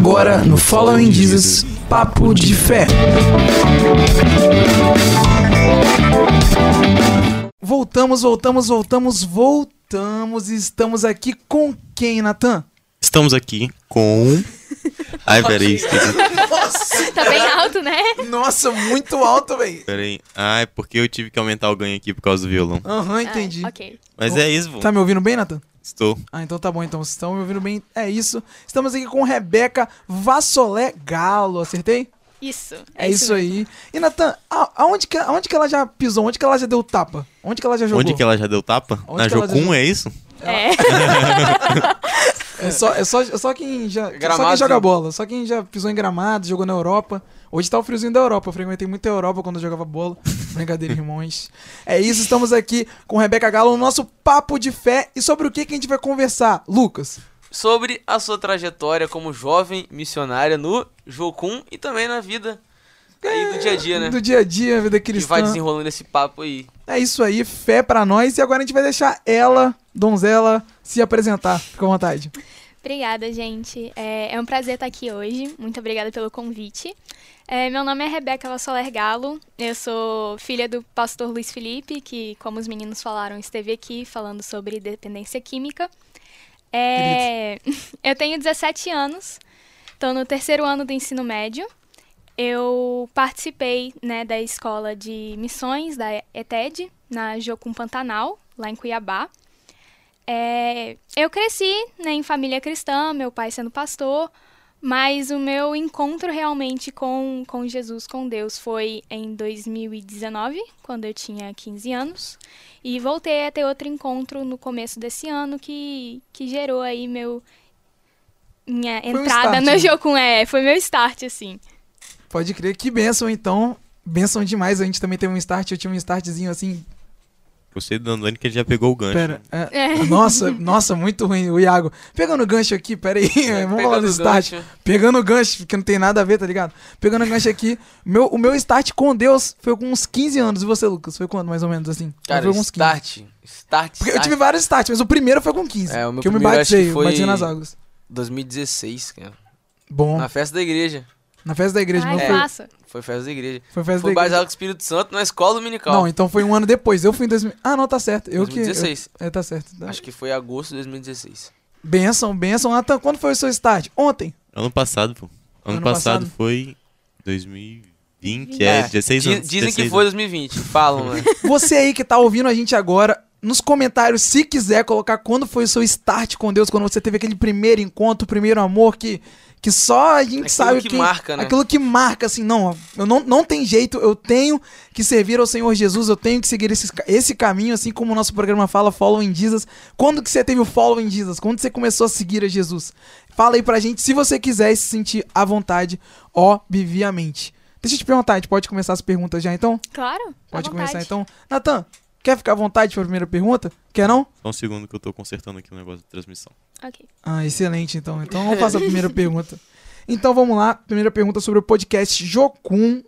Agora no Following Jesus, Papo de Fé. Voltamos, voltamos, voltamos, voltamos. Estamos aqui com quem, Natan? Estamos aqui com. Ai, peraí. esqueci. Nossa, Tá bem alto, né? nossa, muito alto, velho. Peraí. Ai, porque eu tive que aumentar o ganho aqui por causa do violão. Aham, entendi. Ah, ok. Mas é isso, vô. Tá me ouvindo bem, Natan? Estou. Ah, então tá bom, então. Vocês estão me ouvindo bem? É isso. Estamos aqui com Rebeca Vassolé Galo, acertei? Isso. É, isso aí. E Natan, aonde que, aonde que ela já pisou? Onde que ela já deu tapa? Onde que ela já jogou? Onde que ela já deu tapa? Onde Na já Jocum, jogou? é isso? É. É só, é só, é só quem já. Só quem Gramado, joga bola. Só quem já pisou em gramado, jogou na Europa. Hoje tá o friozinho da Europa. Eu frequentei muito a Europa quando eu jogava bola. Brincadeira, irmãos. É isso, estamos aqui com Rebeca Galo no nosso papo de fé. E sobre o que, que a gente vai conversar? Lucas. Sobre a sua trajetória como jovem missionária no Jocum e também na vida aí do dia a dia, né? Do dia a dia, vida Que cristã. vai desenrolando esse papo aí. É isso aí, fé pra nós. E agora a gente vai deixar ela, donzela, se apresentar. Fica à vontade. Obrigada, gente. É, é um prazer estar aqui hoje. Muito obrigada pelo convite. É, meu nome é Rebeca Vassoler Galo. Eu sou filha do pastor Luiz Felipe, que, como os meninos falaram, esteve aqui falando sobre dependência química. É, eu tenho 17 anos, estou no terceiro ano do ensino médio. Eu participei né, da escola de missões da ETED, na Jocum Pantanal, lá em Cuiabá. É, eu cresci né, em família cristã, meu pai sendo pastor, mas o meu encontro realmente com, com Jesus, com Deus, foi em 2019, quando eu tinha 15 anos. E voltei a ter outro encontro no começo desse ano que, que gerou aí meu minha Foi um entrada start, no né? Jocum. É, foi meu start, assim. Pode crer. Que bênção, então. Bênção demais. A gente também teve um start. Eu tinha um startzinho assim. Gostei do Andoni que ele já pegou o gancho. Pera. é, É. Nossa, nossa, muito ruim. O Iago. Pegando o gancho aqui, pera aí. Vamos falar do Pegando o start. gancho. Pegando o gancho, que não tem nada a ver, tá ligado? Pegando o gancho aqui. Meu, o meu start com Deus foi com uns 15 anos. E você, Lucas? Foi quando, mais ou menos assim? Cara, foi com uns 15. start. Start, Porque eu start. tive vários starts, mas o primeiro foi com 15. É, o meu que eu me batizei, eu foi- batizei nas águas. 2016, cara. Bom, na, festa da igreja. Festa da igreja. Ai, meu é. foi, massa. Foi festa da igreja. foi festa Foi da igreja. com o Espírito Santo na escola dominical. Não, então foi um ano depois. Eu fui em 2000. Ah, não, tá certo. Eu 2016. que. eu- é, tá certo. Acho que foi agosto de 2016. Benção, benção. Nathan, quando foi o seu start? Ontem. Ano passado, pô. Ano, Ano passado, passado? foi 2020, é, 16 Di- anos. Dizem 16 que foi 2020. Falam, né? Você aí que tá ouvindo a gente agora, nos comentários, se quiser colocar quando foi o seu start com Deus, quando você teve aquele primeiro encontro, primeiro amor, que, que só a gente Aquilo sabe que quem- marca, né? Aquilo que marca, assim, não, eu não, não tem jeito, eu tenho que servir ao Senhor Jesus, eu tenho que seguir esse, esse caminho, assim como o nosso programa fala, Follow in Jesus. Quando que você teve o Follow in Jesus? Quando você começou a seguir a Jesus? Fala aí pra gente, se você quiser se sentir à vontade, obviamente. Deixa eu te perguntar, a gente pode começar as perguntas já então? Claro. Pode vontade. começar então. Natan, quer ficar à vontade para a primeira pergunta? Quer não? Só um segundo que eu tô consertando aqui o negócio da transmissão. Ok. Ah, excelente então. Então vamos fazer a primeira pergunta. Então vamos lá. Primeira pergunta sobre o podcast Jocum.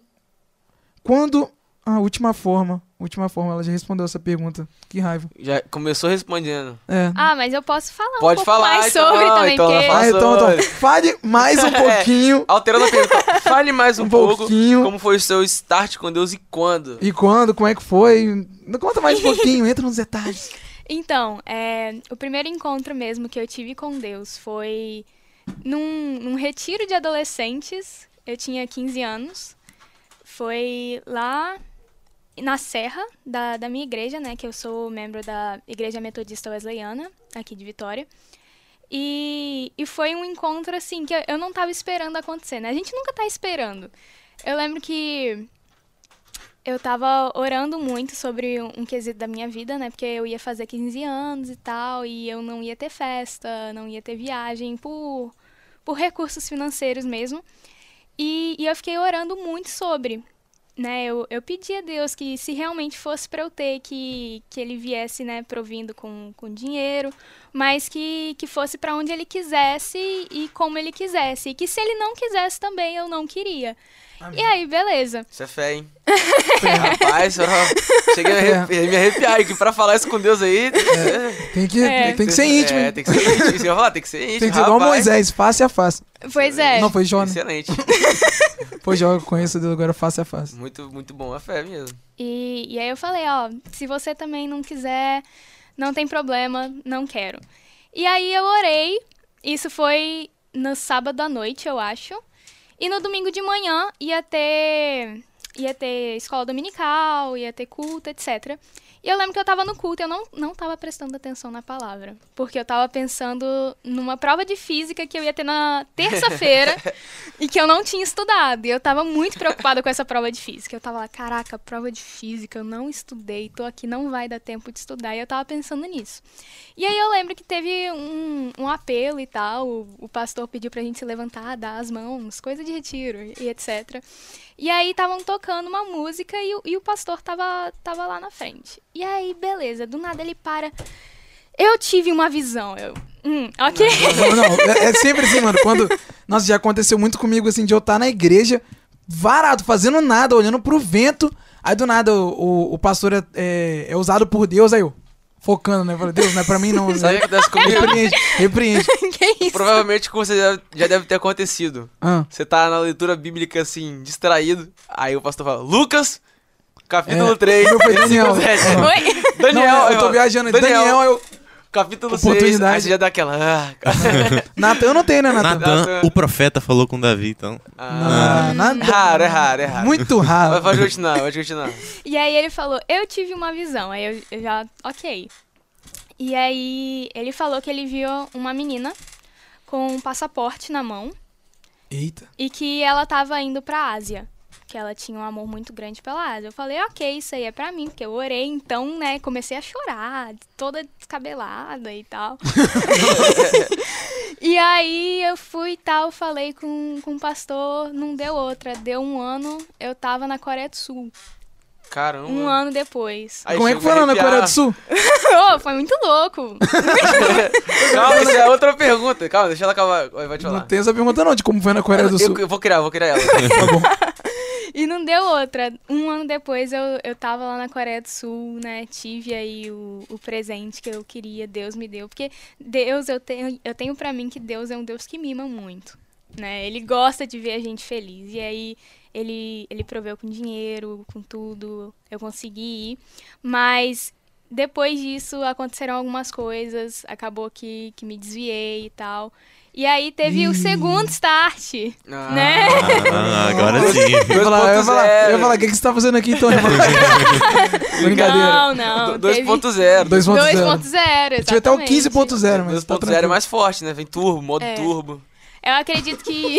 Quando. A última forma. Última forma, ela já respondeu essa pergunta. Que raiva. Já começou respondendo. É. Ah, mas eu posso falar Pode um pouco falar, mais então, sobre não, também, então Ah, então, então, fale mais um pouquinho. Alterando a pergunta. Fale mais um, Um pouco pouquinho. como foi o seu start com Deus e quando. E quando, como é que foi? Conta mais um pouquinho, entra nos detalhes. Então, é, o primeiro encontro mesmo que eu tive com Deus foi num, num retiro de adolescentes. Eu tinha 15 anos. Foi lá na Serra da, da minha igreja, né? Que eu sou membro da Igreja Metodista Wesleyana, aqui de Vitória. E, e foi um encontro, assim, que eu- não tava esperando acontecer, né? A gente nunca tá esperando. Eu lembro que eu tava orando muito sobre um, quesito da minha vida, né? Porque eu ia fazer 15 anos e tal, e eu não ia ter festa, não ia ter viagem por, por recursos financeiros mesmo. E, e eu fiquei orando muito sobre. né, eu, eu pedi a Deus que se realmente fosse para eu ter, que, que ele viesse, né, provindo com, com dinheiro, mas que, que fosse para onde ele quisesse e como ele quisesse. E que se ele não quisesse também, eu não queria. Amém. E aí, beleza. Isso é fé, hein? Rapaz, eu cheguei a me arrepiar, me arrepiar aqui pra falar isso com Deus aí. Tem que ser, Tem que, É. tem que ser íntimo. É, tem que ser íntimo. Eu falar, tem que ser íntimo. Tem que ser igual. Moisés, face a face. Pois é. Não, foi né? Excelente. Foi Jó, eu conheço Deus agora face a face. Muito, muito bom a fé mesmo. E, e aí eu falei, ó, se você também não quiser, não tem problema, não quero. E aí eu orei, isso foi no sábado à noite, eu acho. E no domingo de manhã ia ter ia ter escola dominical, ia ter culto, etc. E eu lembro que eu tava no culto e eu não, não tava prestando atenção na palavra. Porque eu tava pensando numa prova de física que eu ia ter na terça-feira e que eu não tinha estudado. E eu tava muito preocupada com essa prova de física. Eu tava lá, caraca, prova de física, eu não estudei, tô aqui, não vai dar tempo de estudar. E eu tava pensando nisso. E aí eu lembro que teve um, um apelo e tal, o, o pastor pediu pra gente se levantar, dar as mãos, coisa de retiro e etc. E aí estavam tocando uma música e, o- e o pastor tava, tava lá na frente. E aí, beleza, do nada ele para. Eu tive uma visão. Eu. Hum, ok. Não, não, é, é sempre assim, mano. Quando. Nossa, já aconteceu muito comigo, assim, de eu estar na igreja, varado, fazendo nada, olhando pro vento. Aí do nada o, o, o pastor é, é, é usado por Deus, aí eu. Focando, né? Eu falei, Deus, não é pra mim não. Sabe o que acontece comigo? Repreende, repreende. que isso? Provavelmente com você já- já deve ter acontecido. Ah, Você tá na leitura bíblica assim, distraído. Aí o pastor fala, Lucas, capítulo É, 3. meu foi Daniel. versículo sete." Oi? Daniel, não, eu tô viajando. Daniel, aí eu. Capítulo 6. Oportunidade. Aí você já dá aquela. Ah, Natan eu não tenho, né, Natan? Natan, o profeta falou com Davi, então. ah. Ah, nada. É raro, é raro, é raro. Muito raro. pode continuar, pode continuar. E aí ele falou, eu tive uma visão. Aí eu, eu já, ok. E aí ele falou que ele viu uma menina com um passaporte na mão Eita. e que ela tava indo pra Ásia. Que ela tinha um amor muito grande pela Ásia. Eu falei, ok, isso aí é pra mim, porque eu orei, então, né, comecei a chorar, toda descabelada e tal. e aí eu fui e tal, falei com, com o pastor, não deu outra. Deu um ano, eu tava na Coreia do Sul. Caramba. Um ano depois. Aí Como é que foi lá na. Coreia do Sul? Oh, foi muito louco. Calma, isso é outra pergunta. Calma, deixa ela acabar. Vai te Não falar. tem essa pergunta não, de como foi na Coreia do eu, Sul. eu vou criar, vou criar ela. Tá bom. E não deu outra. Um ano depois eu, eu tava lá na Coreia do Sul, né? Tive aí o, o presente que eu queria, Deus me deu. Porque Deus, eu tenho, eu tenho pra mim que Deus é um Deus que mima muito. Né? Ele gosta de ver a gente feliz. E aí ele, ele proveu com dinheiro, com tudo. Eu consegui ir. Mas depois disso aconteceram algumas coisas. Acabou que, que me desviei e tal. E aí teve o Ih. segundo start. Ah. Né? Ah, agora sim. Eu ia falar, eu ia falar, eu ia falar, o que, que você tá fazendo aqui então? Brincadeira. Não, não. teve- 2.0. 2.0. 2.0, Tive até o exatamente. 15.0, mas tá 2.0 é tranquilo. mais forte, né? Vem turbo, modo É. turbo. Eu acredito que.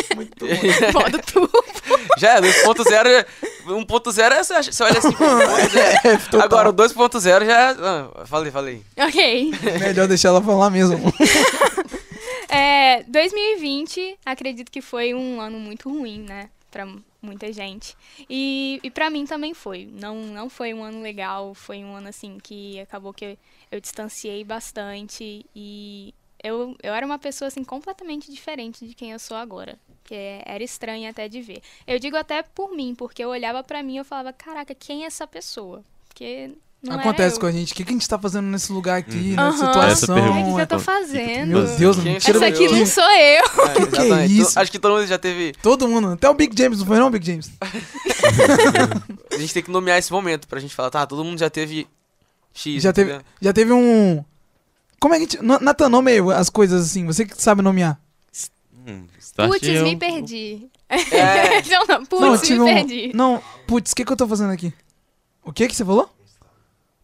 Modo turbo. Já é, 2.0. já- 1.0 é você acha- você olha assim. pô, 1.0. total. Agora o 2.0 já é. Ah, falei, falei. ok. Melhor deixar ela falar mesmo. É, 2020, acredito que foi um ano muito ruim, né? Pra muita gente. E, e para mim também foi. Não, não foi um ano legal. Foi um ano, assim, que acabou que eu, eu distanciei bastante. E eu, eu era uma pessoa, assim, completamente diferente de quem eu sou agora. Que é- era estranho até de ver. Eu digo até por mim, porque eu olhava pra mim e eu falava, caraca, quem é essa pessoa? Porque não era Acontece eu. com a gente. O que, que a gente tá fazendo nesse lugar aqui, Uhum. nessa situação? Ai, o que, que eu tô fazendo? Meu Deus, não Quem tira Essa aqui não sou eu. É, que é exatamente. isso? Acho que todo mundo já teve. Todo mundo. Até o Big James, não foi não, Big James? A gente tem que nomear esse momento pra gente falar, tá, todo mundo já teve X. Já teve, já teve um... Como é que a gente... Na- Natan, nomeia as coisas assim. Você que sabe nomear. Hum, start Putz, eu- me perdi. É. não, não, putz, não, me um... perdi. Não, putz, o que que eu tô fazendo aqui? O que que você falou?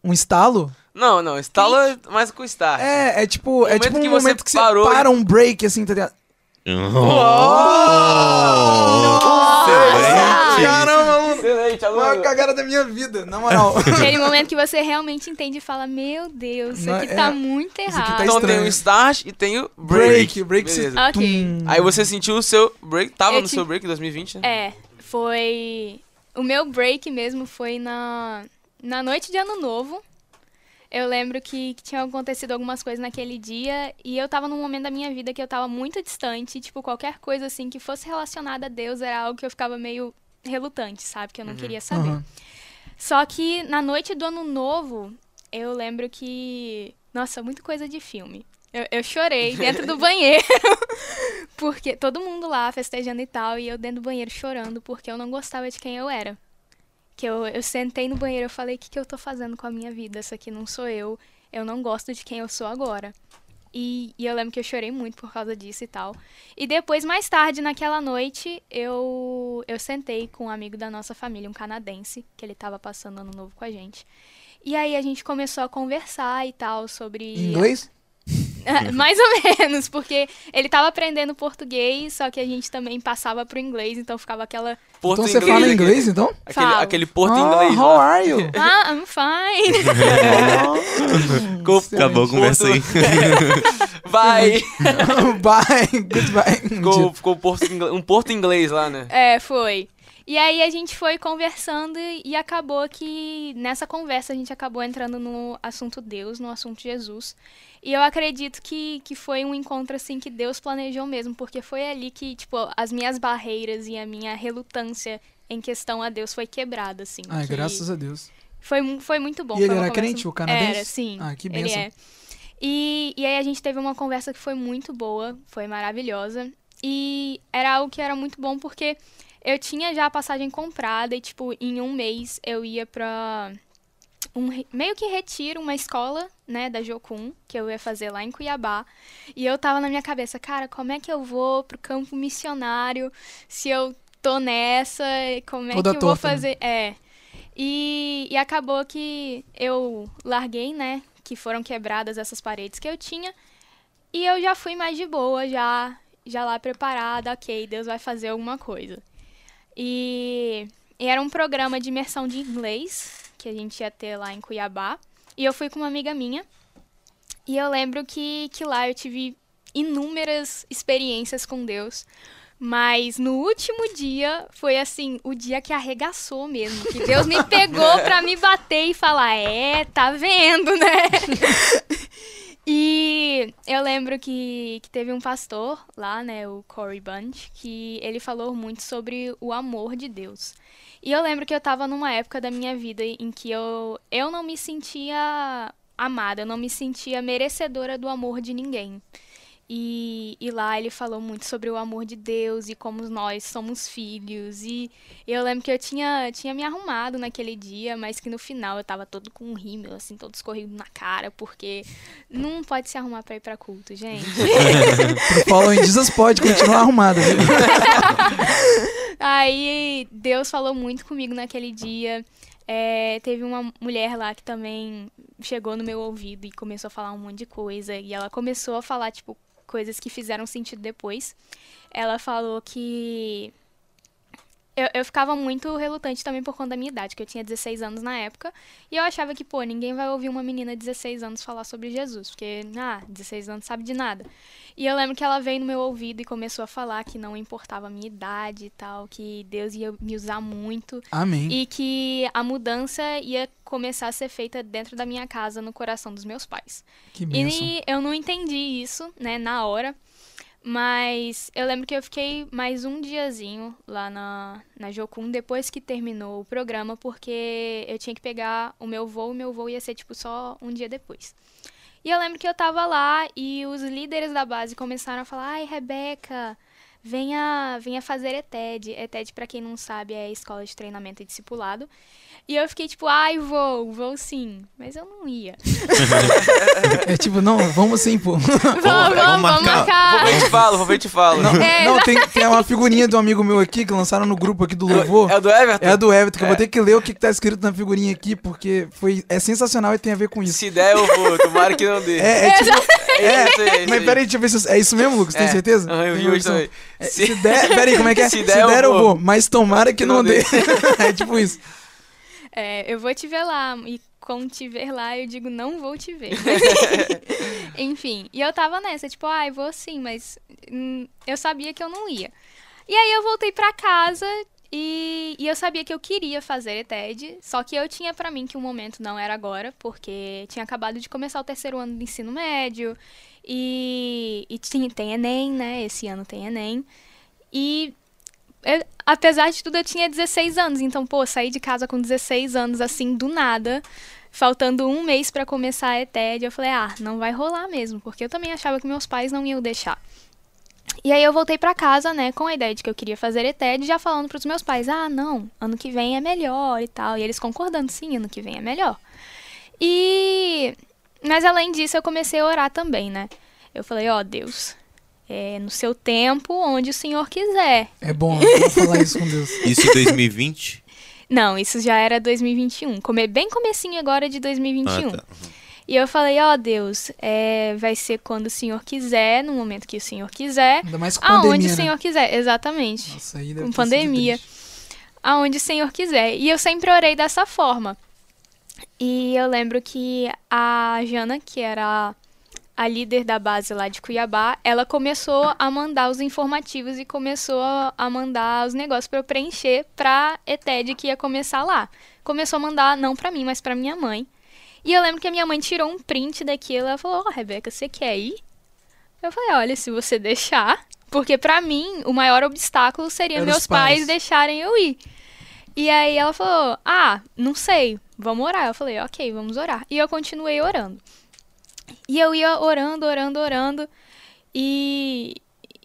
Um estalo? Não, não, instala mais com start. É, é tipo, é tipo um que você momento que você parou para um break, assim, tá ligado? Excelente. Caramba, mano. Excelente, Maior aluno. cagada da minha vida, na moral. Aquele momento que você realmente entende e fala, meu Deus, isso Não, aqui é- tá muito aqui errado. tá Então tem o start e tem o break, break. break. Beleza. Ok. Tum. Aí você sentiu o seu break, tava Eu no ti- seu break em 2020, né? É, foi... o meu break mesmo foi na, na noite de Ano Novo. Eu lembro que, que tinham acontecido algumas coisas naquele dia e eu tava num momento da minha vida que eu tava muito distante. Tipo, qualquer coisa assim que fosse relacionada a Deus era algo que eu ficava meio relutante, sabe? Que eu não Uhum. queria saber. Aham. Só que na noite do ano novo, eu lembro que. Nossa, muito coisa de filme. Eu, eu chorei dentro do banheiro. porque todo mundo lá festejando e tal, e eu dentro do banheiro chorando porque eu não gostava de quem eu era. Que eu, eu sentei no banheiro e falei: o que, que eu tô fazendo com a minha vida? Essa aqui não sou eu. Eu não gosto de quem eu sou agora. E, e eu lembro que eu chorei muito por causa disso e tal. E depois, mais tarde, naquela noite, eu, eu sentei com um amigo da nossa família, um canadense, que ele tava passando ano novo com a gente. E aí a gente começou a conversar e tal sobre. Inglês? Mais ou menos, porque ele tava aprendendo português, só que a gente também passava pro inglês, então ficava aquela. Porto então você fala inglês, então? Aquele, aquele porto Ah, inglês How lá. are you? Ah, I'm fine. Com- Acabou a conversa aí. Vai! Bye, goodbye. Ficou, ficou um porto inglês lá, né? É, foi. E aí a gente foi conversando e acabou que nessa conversa a gente acabou entrando no assunto Deus, no assunto Jesus. E eu acredito que, que foi um encontro assim que Deus planejou mesmo, porque foi ali que, tipo, as minhas barreiras e a minha relutância em questão a Deus foi quebrada, assim. Ai, que graças a Deus. Foi, foi muito bom. E ele era crente, o canadense? Era, sim. Ah, que ele bênção. é. E, e aí a gente teve uma conversa que foi muito boa, foi maravilhosa. E era algo que era muito bom porque eu tinha já a passagem comprada e, tipo, em um mês eu ia pra um meio que retiro, uma escola, né, da Jocum, que eu ia fazer lá em Cuiabá. E eu tava na minha cabeça, cara, como é que eu vou pro campo missionário se eu tô nessa? Como é Toda que eu vou né? fazer? É. E, e acabou que eu larguei, né, que foram quebradas essas paredes que eu tinha. E eu já fui mais de boa, já, já lá preparada, ok, Deus vai fazer alguma coisa. E, e era um programa de imersão de inglês que a gente ia ter lá em Cuiabá. E eu fui com uma amiga minha. E eu lembro que, que lá eu tive inúmeras experiências com Deus. Mas no último dia foi assim, o dia que arregaçou mesmo. Que Deus me pegou pra me bater e falar: É, tá vendo, né? E eu lembro que, que teve um pastor lá, né, o Corey Bunch, que ele falou muito sobre o amor de Deus. E eu lembro que eu tava numa época da minha vida em que eu, eu não me sentia amada, eu não me sentia merecedora do amor de ninguém. E, e lá ele falou muito sobre o amor de Deus e como nós somos filhos. E eu lembro que eu tinha, tinha me arrumado naquele dia, mas que no final eu tava todo com um rímel, assim, todo escorrido na cara, porque não pode se arrumar pra ir pra culto, gente. Pro Paulo em Jesus pode continuar arrumado. viu? Aí Deus falou muito comigo naquele dia. É, teve uma mulher lá que também chegou no meu ouvido e começou a falar um monte de coisa. E ela começou a falar, tipo, coisas que fizeram sentido depois. Ela falou que. Eu, eu ficava muito relutante também por conta da minha idade, que eu tinha 16 anos na época. E eu achava que, pô, ninguém vai ouvir uma menina de 16 anos falar sobre Jesus, porque, ah, 16 anos sabe de nada. E eu lembro que ela veio no meu ouvido e começou a falar que não importava a minha idade e tal, que Deus ia me usar muito Amém. e que a mudança ia começar a ser feita dentro da minha casa, no coração dos meus pais. Que bênção. E eu não entendi isso, né, na hora. Mas eu lembro que eu fiquei mais um diazinho lá na, na Jocum depois que terminou o programa, porque eu tinha que pegar o meu voo e meu voo ia ser, tipo, só um dia depois. E eu lembro que eu tava lá e os líderes da base começaram a falar: ai, Rebeca, venha, venha fazer ETED. ETED, pra quem não sabe, é a Escola de Treinamento e Discipulado. E eu fiquei tipo, ai, vou, vou sim. Mas eu não ia. É tipo, não, vamos sim, pô. Vamos, vamos, vamos marcar. Vou marcar. ver e te falo, vou ver e te falo. Não, É. não, tem, tem uma figurinha de um amigo meu aqui que lançaram no grupo aqui do Louvor. É o do Everton? É a do Everton, que eu vou ter que ler o que, que tá escrito na figurinha aqui, porque foi, é sensacional e tem a ver com isso. Se der, eu vou. Tomara que não dê. É, é tipo. É aí, é isso Mas aí. peraí, deixa eu ver se. É isso mesmo, Lucas? Tem É. certeza? Aham, eu Tem vi hoje também. É, Se- se... der. Peraí, como é que é? Se der, eu eu vou. vou. Mas tomara que não não dê. dê. é tipo isso. É, eu vou te ver lá. E com te ver lá, eu digo, não vou te ver. Enfim, e eu tava nessa, tipo, ai, vou sim, mas hum, eu sabia que eu não ia. E aí eu voltei pra casa E, e eu sabia que eu queria fazer ETED, só que eu tinha pra mim que o momento não era agora, porque tinha acabado de começar o terceiro ano do ensino médio, e, e tinha, tem Enem, né? Esse ano tem Enem. E eu- apesar de tudo, eu tinha 16 anos, então, pô, saí de casa com 16 anos, assim, do nada, faltando um mês pra começar a ETED, eu falei, ah, não vai rolar mesmo, porque eu também achava que meus pais não iam deixar. E aí eu voltei pra casa, né, com a ideia de que eu queria fazer ETED, já falando pros meus pais, ah, não, ano que vem é melhor e tal. E eles concordando, sim, ano que vem é melhor. E. Mas além disso, eu comecei a orar também, né? Eu falei, ó, Deus, é no seu tempo, onde o Senhor quiser. É bom, falar isso com Deus. Isso em 2020? Não, isso já era 2021. Come... Bem comecinho agora de 2021. Ah, tá. E eu falei, ó, Deus, é, vai ser quando o Senhor quiser, no momento que o Senhor quiser. Ainda mais com Aonde pandemia, o né? Senhor quiser, exatamente. Nossa, aí deve com pandemia. aonde o Senhor quiser. E eu sempre orei dessa forma. E eu lembro que a Jana, que era a líder da base lá de Cuiabá, ela começou a mandar os informativos e começou a mandar os negócios para eu preencher pra ETED que ia começar lá. Começou a mandar não pra mim, mas pra minha mãe. E eu lembro que a minha mãe tirou um print daquilo, ela falou: "Ó, Rebeca, você quer ir?" Eu falei: "Olha, se você deixar, porque pra mim o maior obstáculo seria Era meus pais. pais deixarem eu ir." E aí ela falou: Ah, não sei, vamos orar. Eu falei: Ok, vamos orar. E eu continuei orando. E eu ia orando, orando, orando. E,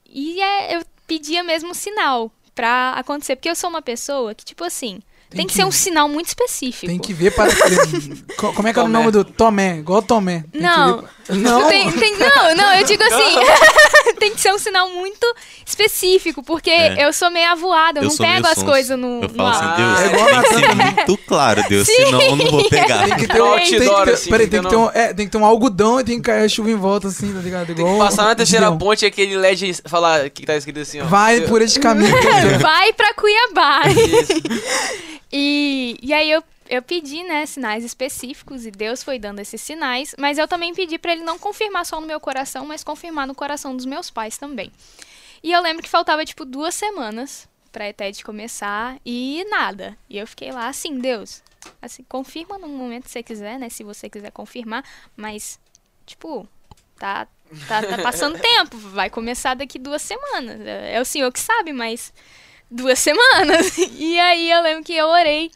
e é, eu pedia mesmo um sinal pra acontecer. Porque eu sou uma pessoa que, tipo assim, tem, que, ser um sinal muito específico. Tem que ver para Como é que é o nome do Tomé? Igual Tomé. Tem que Não. Não. Tem- tem- não, não, eu digo assim, tem que ser um sinal muito específico, porque É. eu sou meio avoada, eu, não sou meio pego as coisas no, Eu no falo ar. assim, Deus, É igual tem que ser muito claro, Deus, senão eu não vou pegar. Tem que ter um, tem outdoor, ter, assim, peraí, tem que ter fica um, é, tem que ter um algodão e tem que cair a chuva em volta, assim, tá ligado? Tem Igual que passar na terceira ponte e aquele LED falar que tá escrito assim, ó. Vai por este caminho. Vai pra Cuiabá. Isso. E, e aí eu, eu pedi, né, sinais específicos e Deus foi dando esses sinais, mas eu também pedi pra ele não confirmar só no meu coração, mas confirmar no coração dos meus pais também. E eu lembro que faltava tipo duas semanas pra ETED começar e nada. E eu fiquei lá assim, Deus, assim, confirma no momento que você quiser, né, se você quiser confirmar, mas tipo, tá tá, tá passando tempo, vai começar daqui duas semanas. É é o senhor que sabe, mas duas semanas. E aí eu lembro que eu orei.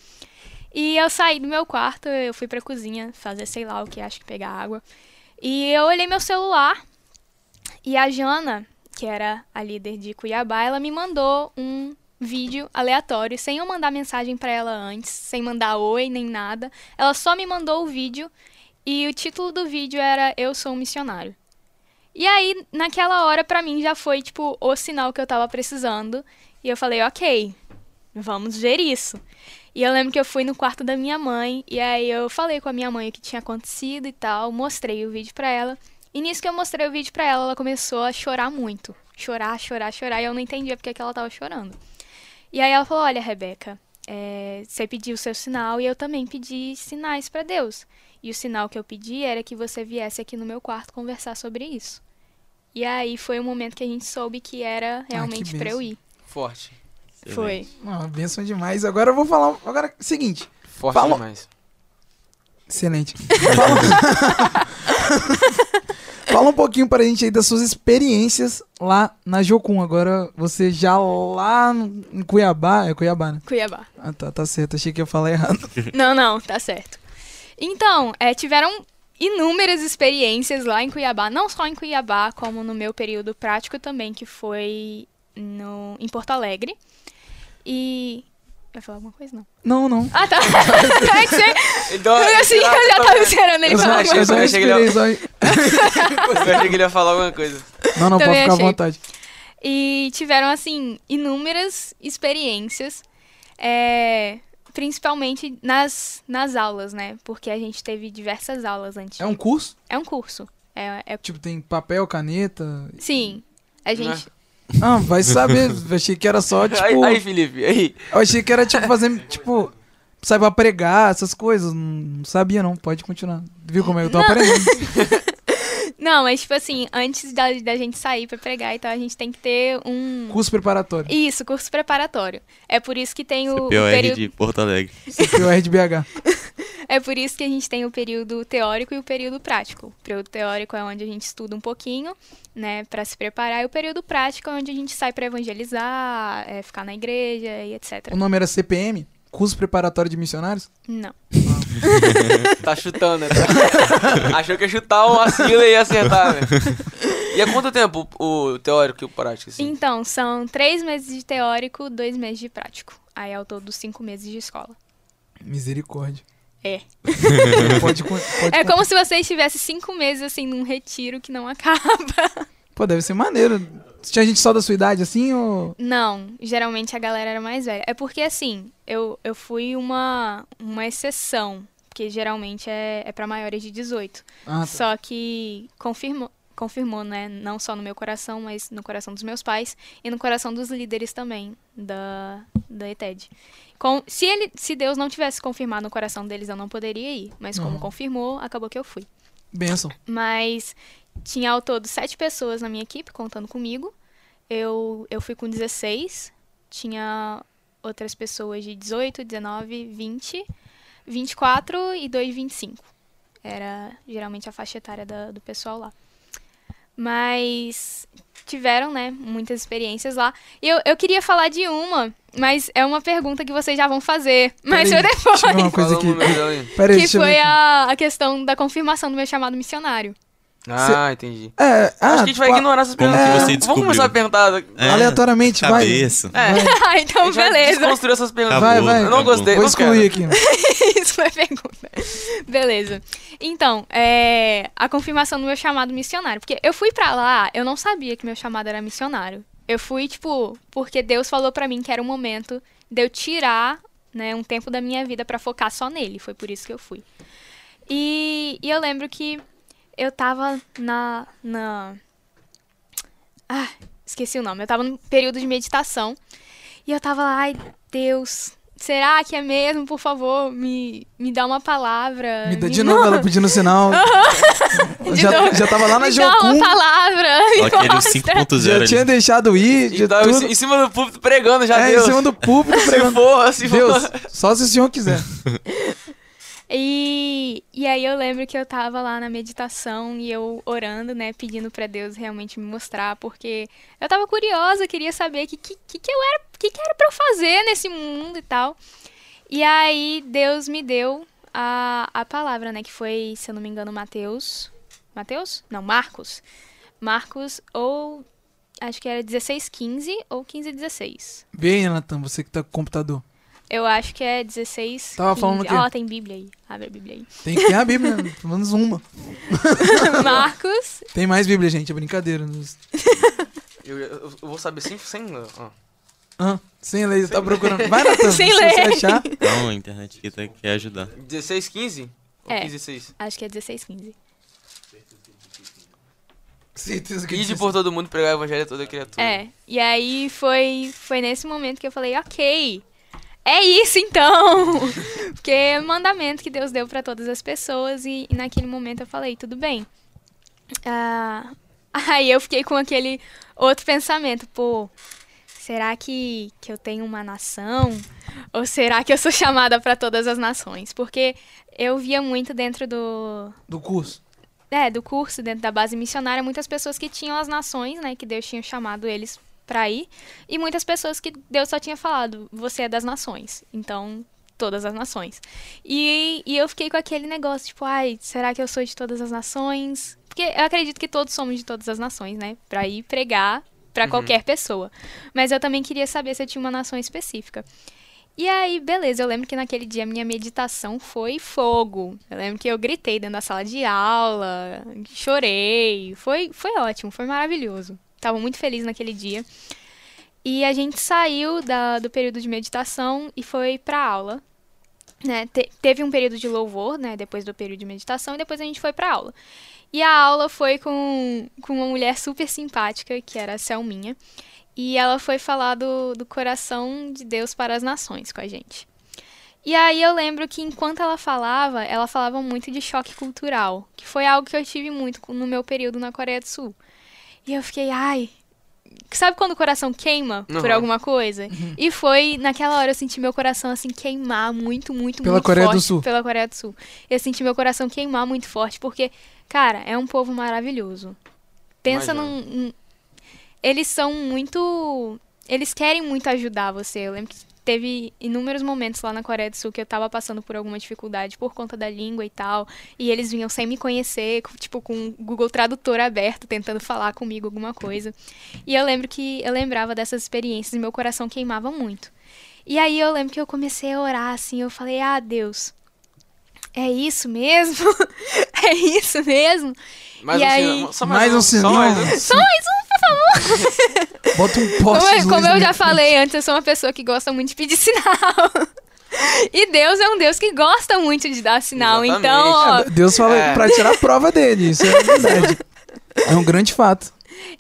E eu saí do meu quarto, eu fui pra cozinha fazer sei lá o que, acho que pegar água. E eu olhei meu celular e a Jana, que era a líder de Cuiabá, ela me mandou um vídeo aleatório, sem eu mandar mensagem pra ela antes, sem mandar oi nem nada. Ela só me mandou o vídeo e o título do vídeo era Eu sou um missionário. E aí, naquela hora, pra mim, já foi, tipo, o sinal que eu tava precisando. E eu falei, ok, vamos ver isso. E eu lembro que eu fui no quarto da minha mãe, e aí eu falei com a minha mãe o que tinha acontecido e tal, mostrei o vídeo pra ela. E nisso que eu mostrei o vídeo pra ela, ela começou a chorar muito. Chorar, chorar, chorar, e eu não entendia porque que ela tava chorando. E aí ela falou, olha, Rebeca, é, você pediu o seu sinal e eu também pedi sinais pra Deus. E o sinal que eu pedi era que você viesse aqui no meu quarto conversar sobre isso. E aí foi o momento que a gente soube que era realmente pra eu benção. ir. Forte. Foi. Não, benção demais. Agora eu vou falar. Agora, seguinte. Forte Fala- demais. Excelente. Fala... Fala um pouquinho pra gente aí das suas experiências lá na Jocum. Agora você já lá em Cuiabá. É Cuiabá, né? Cuiabá. Ah, tá, tá certo. Achei que ia falar errado. Não, não, tá certo. Então, é, tiveram inúmeras experiências lá em Cuiabá, não só em Cuiabá, como no meu período prático também, que foi no, em Porto Alegre. E. Vai falar alguma coisa? Não. Não, não. Ah, tá. é que você. Uma- Assim, eu já tava esperando ele Eu falar achei- alguma eu só eu achei que ele só... Eu achei que ele ia falar alguma coisa. Não, não, pode ficar à achei. vontade. E tiveram, assim, inúmeras experiências, é, principalmente nas, nas aulas, né? Porque a gente teve diversas aulas antes. É um curso? É um curso. É, é- Tipo, tem papel, caneta. sim. A gente. Ah, vai saber. Eu achei que era só, tipo. Aí, aí, Felipe, aí. Eu achei que era tipo fazer, tipo, pra pregar, essas coisas. Não sabia, não. Pode continuar. Viu como é que eu tô Não. aprendendo? Não, mas tipo assim, antes da, da gente sair pra pregar, então a gente tem que ter um. Curso preparatório. Isso, curso preparatório. É por isso que tem o, o CPOR período. de Porto Alegre. CPOR de BH. É por isso que a gente tem o período teórico e o período prático. O período teórico é onde a gente estuda um pouquinho, né, pra se preparar, e o período prático é onde a gente sai pra evangelizar, é, ficar na igreja e etc. O nome era CPM? Curso preparatório de missionários? Não. Tá chutando, né? Achou que ia chutar uma sigla e ia acertar, né? E há quanto tempo o teórico e o prático, assim? Então, são três meses de teórico, dois meses de prático. Aí, ao todo, cinco meses de escola. Misericórdia. É. pode, pode É como se você estivesse cinco meses, assim, num retiro que não acaba. Pô, deve ser maneiro. Tinha gente só da sua idade assim ou. Não, geralmente a galera era mais velha. É porque, assim, eu, eu fui uma, uma exceção. Porque geralmente é, é para maiores de 18. Ah, tá. Só que confirmou, confirmou, né? Não só no meu coração, mas no coração dos meus pais e no coração dos líderes também da, da ETED. Com, se, ele, se Deus não tivesse confirmado no coração deles, eu não poderia ir. Mas como Uhum. confirmou, acabou que eu fui. Benção. Mas tinha ao todo sete pessoas na minha equipe, contando comigo. Eu, eu fui com 16. Tinha outras pessoas de 18, 19, 20, 24 e 2, 25. Era geralmente a faixa etária da- do pessoal lá. Mas tiveram, né, muitas experiências lá. E eu, eu queria falar de uma, mas é uma pergunta que vocês já vão fazer. Mas Peraí, depois. eu ver uma coisa aqui. Que eu ver foi a, a questão da confirmação do meu chamado missionário. Ah, entendi. É, ah, Acho que a gente vai ignorar essas perguntas. que você Vamos descobriu? começar a perguntar. É, Aleatoriamente, vai. Cabeça. É. Vai. Ah, então a gente vai beleza. desconstruir essas perguntas. Vai, Acabou, vai. Eu não acabou. gostei. Vou excluir aqui. Isso foi a pergunta. Beleza. Então, é, a confirmação do meu chamado missionário. Porque eu fui pra lá, eu não sabia que meu chamado era missionário. Eu fui, tipo, porque Deus falou pra mim que era o momento de eu tirar, né, um tempo da minha vida pra focar só nele. Foi por isso que eu fui. E, e eu lembro que eu tava na, na. Ah, esqueci o nome. Eu tava num período de meditação. E eu tava lá, ai, Deus, será que é mesmo? Por favor, me, me dá uma palavra. Me dá de novo ela pedindo sinal. De já, novo. já tava lá na me dá uma Jocum. palavra. Me Aquele mostra. 5.0 Já ali. tinha deixado ir. E De tava tudo. em- cima do púlpito pregando já, é, Deus. em cima do púlpito Se pregando. for, se for. Deus, só se o senhor quiser. E, e aí eu lembro que eu tava lá na meditação e eu orando, né, pedindo pra Deus realmente me mostrar, porque eu tava curiosa, queria saber que, que, que, eu era, que, que era pra eu fazer nesse mundo e tal. E aí Deus me deu a, a palavra, né, que foi, se eu não me engano, Mateus. Mateus? Não, Marcos. Marcos, ou acho que era 1615 ou 1516. Vê aí, Natan, você que tá com o computador. Eu acho que é 16. Tava falando o quê? Ó, tem Bíblia aí. Abre a Bíblia aí. Tem que ter a Bíblia, né? pelo menos uma. Marcos. Tem mais Bíblia, gente, é brincadeira. Eu, eu- eu vou saber sem. sem ó. Ah, sem ler, tá procurando. Vai, Natan, Sem se ler. você achar. Não, a internet aqui tá, quer ajudar. 16, 15? Ou É. 15, 16? Acho que é 16, 15. Certeza que Ide por todo mundo pregar o evangelho a toda criatura. É. E aí foi, foi nesse momento que eu falei, ok. É isso então! Porque é um mandamento que Deus deu pra todas as pessoas e, e naquele momento eu falei, tudo bem. Ah, aí eu fiquei com aquele outro pensamento, pô, será que, que eu tenho uma nação? Ou será que eu sou chamada pra todas as nações? Porque eu via muito dentro do, Do curso. é, do curso, dentro da base missionária, muitas pessoas que tinham as nações, né, que Deus tinha chamado eles pra ir, e muitas pessoas que Deus só tinha falado, você é das nações, então todas as nações. E, e eu fiquei com aquele negócio, tipo, ai, será que eu sou de todas as nações? Porque eu acredito que todos somos de todas as nações, né, pra ir pregar pra Uhum. qualquer pessoa. Mas eu também queria saber se eu tinha uma nação específica. E aí, beleza, eu lembro que naquele dia a minha meditação foi fogo. Eu lembro que eu gritei dentro da sala de aula, chorei. Foi, foi ótimo, foi maravilhoso. Tava muito feliz naquele dia. E a gente saiu da, do período de meditação e foi pra aula. Né? Te- teve um período de louvor, né? Depois do período de meditação, e depois a gente foi pra aula. E a aula foi com, com uma mulher super simpática, que era a Selminha. E ela foi falar do, do coração de Deus para as nações com a gente. E aí eu lembro que enquanto ela falava, ela falava muito de choque cultural, que foi algo que eu tive muito no meu período na Coreia do Sul. E eu fiquei, ai, sabe quando o coração queima por Uhum. alguma coisa? E foi naquela hora eu senti meu coração assim queimar muito, muito, Pela muito Coreia do forte Sul. pela Coreia do Sul. Eu senti meu coração queimar muito forte porque, cara, é um povo maravilhoso. Pensa Imagino. num, num- eles são muito eles querem muito ajudar você. Eu lembro que teve inúmeros momentos lá na Coreia do Sul que eu tava passando por alguma dificuldade por conta da língua e tal, e eles vinham sem me conhecer, tipo com o Google Tradutor aberto, tentando falar comigo alguma coisa. E eu lembro que eu lembrava dessas experiências e meu coração queimava muito. E aí eu lembro que eu comecei a orar assim, eu falei: "Ah, Deus, é isso mesmo? é isso mesmo?" Mais E um aí- sinal. Só Mais um Só sinal. mais um. Só mais um, por favor. Bota um Como, poste como luz eu já minha falei antes, eu sou uma pessoa que gosta muito de pedir sinal. E Deus é um Deus que gosta muito de dar sinal. Exatamente. Então, ó, frente. Deus fala É. pra tirar a prova dele, isso é verdade. É um grande fato.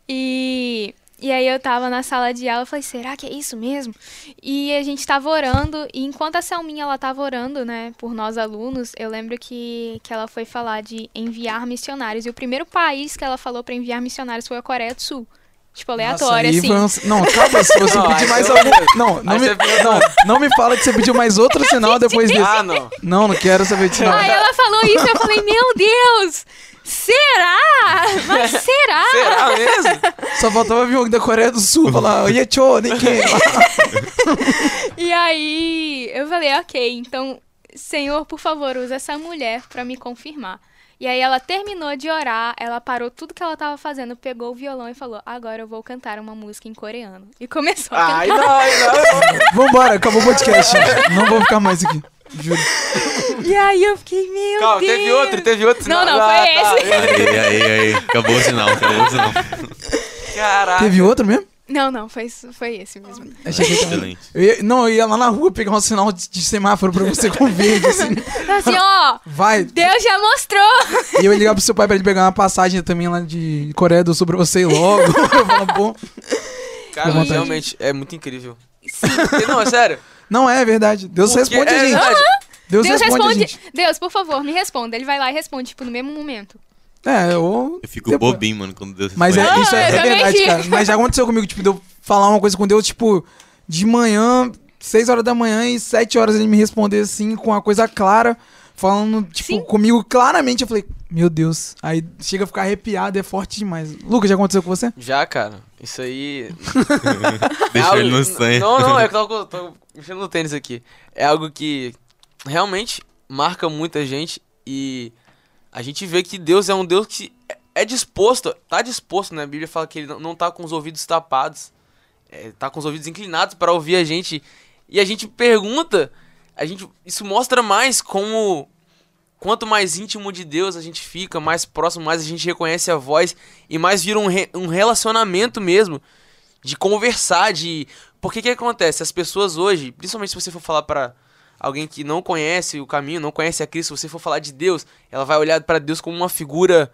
E, e aí eu tava na sala de aula, eu falei, será que é isso mesmo? E a gente tava orando, e enquanto a Selminha ela tava orando, né, por nós alunos, eu lembro que, que ela foi falar de enviar missionários. E o primeiro país que ela falou pra enviar missionários foi a Coreia do Sul. Tipo, aleatório, assim. Não, calma, se você Não, pedir aí mais eu- algum. Não, não me, pediu- não, não me fala que você pediu mais outro sinal depois desse. Ah, não. Não, não quero saber disso. Não. Aí ela falou isso, eu falei, meu Deus! Será? Mas será? Será mesmo? Só faltava vir alguém da Coreia do Sul falar, Yecho, ninguém. E aí eu falei, ok, então, Senhor, por favor, usa essa mulher pra me confirmar. E aí ela terminou de orar, ela parou tudo que ela tava fazendo, pegou o violão e falou, agora eu vou cantar uma música em coreano. E começou a Ai, cantar. não, ai, não. Vambora, acabou o podcast. Não vou ficar mais aqui. Juro. E aí eu fiquei, meu Calma, Deus. teve outro, teve outro. Não, sinal. não, Ah, foi tá, esse. beleza. Aí, aí, aí. Acabou o sinal, acabou o sinal. Caraca. Teve outro mesmo? Não, não, foi, foi esse mesmo. Achei que Excelente. eu ia, Não, eu ia lá na rua pegar um sinal de, de semáforo pra você com verde, assim. Assim, ó, Vai. Deus já mostrou. E eu ia ligar pro seu pai pra ele pegar uma passagem também lá de Coreia do Sul pra você ir logo. Eu falo, pô. Cara, realmente é muito incrível. Sim. Não, é sério. Não, é verdade. Deus Porque responde a é gente. verdade. Deus, Deus responde, a responde. gente. Deus, por favor, me responda. Ele vai lá e responde, tipo, no mesmo momento. É, eu. Eu fico Depois- bobinho, mano, quando Deus Mas é, responde. isso é, Ah, é verdade, cara. Mas já aconteceu comigo, tipo, de eu falar uma coisa com Deus, tipo, de manhã, 6 horas da manhã e 7 horas ele me responder assim, com uma coisa clara, falando, tipo, Sim. comigo claramente. Eu falei, meu Deus. Aí chega a ficar arrepiado, é forte demais. Lucas, já aconteceu com você? Já, cara. Isso aí. Deixou algo- ele no sonho. Não, não, é que eu tô, tô mexendo no tênis aqui. É algo que realmente marca muita gente e a gente vê que Deus é um Deus que é- é disposto, tá disposto, né? A Bíblia fala que ele não- não tá com os ouvidos tapados, é, tá com os ouvidos inclinados para ouvir a gente. E a gente pergunta, a gente, isso mostra mais como quanto mais íntimo de Deus a gente fica, mais próximo, mais a gente reconhece a voz e mais vira um, re- um relacionamento mesmo de conversar, de porque que acontece? As pessoas hoje, principalmente se você for falar pra alguém que não conhece o caminho, não conhece a Cristo, se você for falar de Deus, ela vai olhar pra Deus como uma figura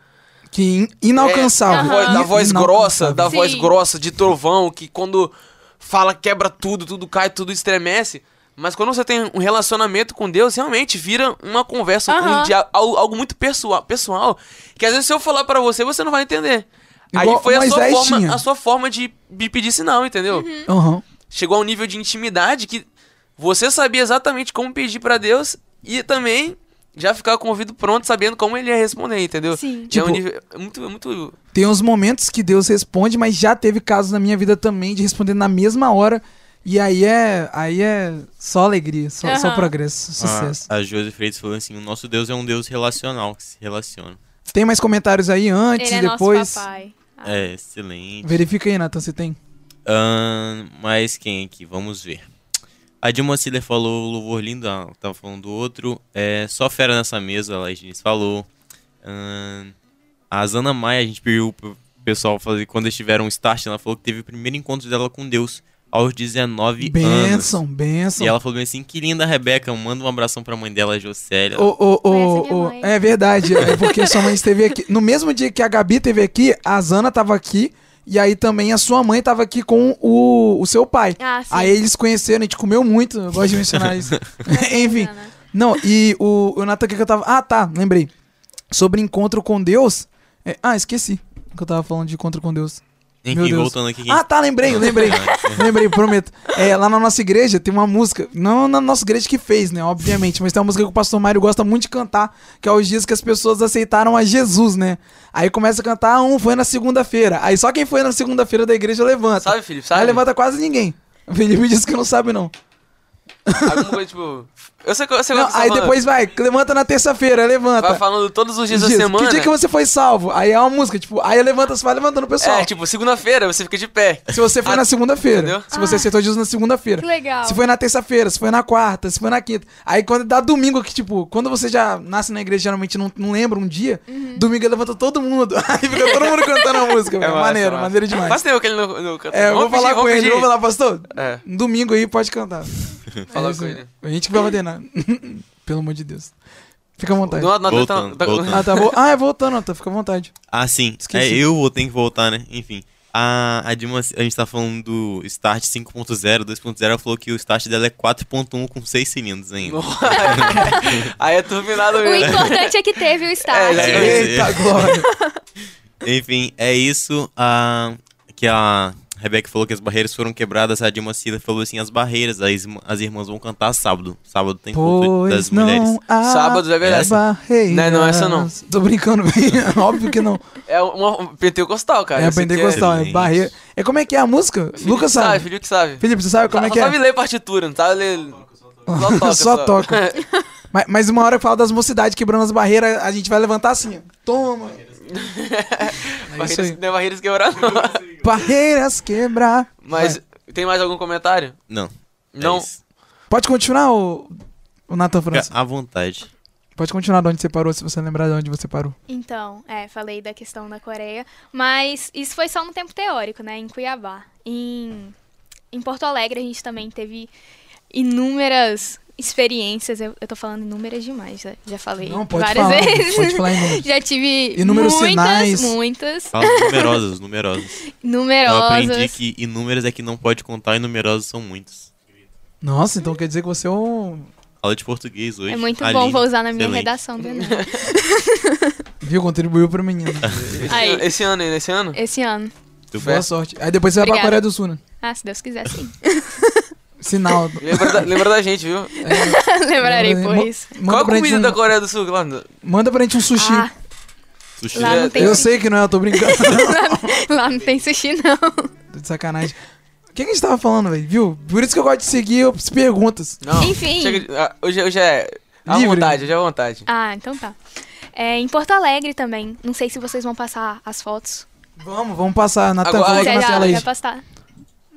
Que in- inalcançável. da voz, da voz grossa, da Sim. voz grossa de trovão, que quando fala quebra tudo, tudo cai, tudo estremece. Mas quando você tem um relacionamento com Deus, realmente vira uma conversa, um Aham. dia- algo, algo muito pessoal, pessoal, que às vezes se eu falar pra você, você não vai entender. Igual Aí foi a sua, forma, tinha. a sua forma de, de pedir sinal, entendeu? Aham. Chegou a um nível de intimidade que você sabia exatamente como pedir pra Deus e também já ficar com o ouvido pronto, sabendo como ele ia responder, entendeu? Sim. é Tipo- um nível é muito, é muito Tem uns momentos que Deus responde, mas já teve casos na minha vida também de responder na mesma hora. E aí é, aí é só alegria, só, só Aham. progresso, sucesso. A, a Josi Freitas falou assim: o nosso Deus é um Deus relacional, que se relaciona. Tem mais comentários aí antes, Ele é depois? nosso papai. Ah. É, excelente. Verifica aí, Nathan, se tem. Ahn, mas quem aqui? Vamos ver. A Dilma Ciller falou louvor lindo, ah, tava falando do outro. É, só fera nessa mesa, a Laís Diniz falou. Ahn, a Zana Maia, a gente pediu pro pessoal fazer quando eles tiveram um start, ela falou que teve o primeiro encontro dela com Deus aos 19 anos. Benção, benção. E ela falou bem assim, que linda Rebeca, manda um abração pra mãe dela, Jocélia. Ô, ô, ô, Conhece minha ô, mãe. é verdade, é porque sua mãe esteve aqui. No mesmo dia que a Gabi esteve aqui, a Zana tava aqui E aí também a sua mãe tava aqui com o, o seu pai. Ah, sim. Aí eles conheceram, a gente comeu muito, eu gosto de mencionar isso. Enfim. Não, e o, o Nathan, o que que eu tava. Ah, tá, lembrei. Sobre encontro com Deus. é- Ah, esqueci que eu tava falando de encontro com Deus. Enfim, Deus. voltando aqui. Ah, tá, lembrei, lembrei. lembrei, prometo. É, lá na nossa igreja tem uma música, não na nossa igreja que fez, né, obviamente, mas tem uma música que o pastor Mário gosta muito de cantar, que é os dias que as pessoas aceitaram a Jesus, né? Aí começa a cantar, ah, um foi na segunda-feira. Aí só quem foi na segunda-feira da igreja levanta. Sabe, Felipe? Aí Sabe? levanta quase ninguém. O Felipe disse que não sabe, não. Alguma coisa, tipo... Eu sei, eu sei Não, que você aí tá falando. depois vai, levanta na terça-feira, levanta. Vai falando todos os dias da Dias, semana. Que dia que você foi salvo? Aí é uma música, tipo, aí levanta, você vai levantando o pessoal. É, tipo, segunda-feira você fica de pé. Se você foi Ah, na segunda-feira. Se você aceitou Jesus na segunda-feira. Que legal. Se foi na terça-feira, se foi na quarta, se foi na quinta. Aí quando dá domingo, que tipo, quando você já nasce na igreja, geralmente não, não lembra um dia, Uhum. domingo levanta todo mundo. Aí fica todo mundo cantando a música. velho. massa, maneiro, massa. maneiro demais. Faz tempo que ele não, não canta. É, eu vou falar pedir, com ele. Vou falar, pastor. É. Um domingo aí pode cantar. É isso com aí. ele. A gente que vai ordenar. Pelo amor de Deus. Fica à vontade. Não, não, Voltando, tá- tá- voltando. Ah, tá bom. Ah, é voltando, tá. Fica à vontade. Ah, sim. Esqueci. É, eu vou ter que voltar, né? Enfim. A, a Dilma, a gente tá falando do Start 5.0, 2.0, ela falou que o Start dela é 4.1 com 6 cilindros ainda. Aí é turbinado O mesmo. importante é que teve o start. É, É, Eita, glória. Enfim, é isso. A, que a Rebeca falou que as barreiras foram quebradas. A Dilma Cida falou assim: as barreiras, as, as irmãs vão cantar sábado. Sábado tem culto das Pois mulheres. não há Sábado é verdade. barreiras. Não, não, essa não. Tô brincando, óbvio que não. É uma, um pentecostal, cara. é aqui pentecostal, é barreira. É como é que é a música? Felipe Lucas sabe. sabe. Felipe que sabe. Felipe, você sabe como é Só que sabe é? ler partitura, não sabe ler... Só toca. Só toca. Mas, mas uma hora que fala das mocidades quebrando as barreiras, a gente vai levantar assim, ó. Toma. É Barreiras, não é barreiras quebrar, não. Barreiras quebrar. Mas tem mais algum comentário? Não. é Não. isso. Pode continuar, o, o Nathan França. à vontade. Pode continuar de onde você parou, se você lembrar de onde você parou. Então, é, falei da questão da Coreia, mas isso foi só no tempo teórico, né, em Cuiabá. Em, em Porto Alegre a gente também teve inúmeras experiências, eu, eu tô falando inúmeras demais, já, já falei Não, pode várias falar. vezes. Pode falar. Já tive Inúmeros muitas, sinais. muitas, Fala numerosas, numerosas. Eu numerosas. aprendi que inúmeras é que não pode contar e numerosos são muitos. Nossa, então quer dizer que você é um. Aula de português hoje. É muito Aline, bom, vou usar na minha excelente. redação do Enem. Viu? Contribuiu pro menino. Esse, esse ano, aí, esse ano? Esse ano. Boa sorte. Aí depois você vai pra Obrigada. Coreia do Sul, né? Ah, se Deus quiser, sim. Sinal. Lembra da, lembra da gente, viu? É, Lembrarei, pois. Qual a comida um, da Coreia do Sul? Lá no- manda pra gente um sushi. Ah, Sushi. Lá não tem eu sushi. sei que não é, eu tô brincando. lá não tem sushi, não. Tô de sacanagem. O que, que a gente tava falando, velho? Viu? Por isso que eu gosto de seguir as perguntas. Não. Enfim. Chega de- ah, hoje, hoje é. À Livre. vontade, hoje é à vontade. Ah, então tá. É, em Porto Alegre também. Não sei se vocês vão passar as fotos. Vamos, vamos passar. Agora- na já, tela aí.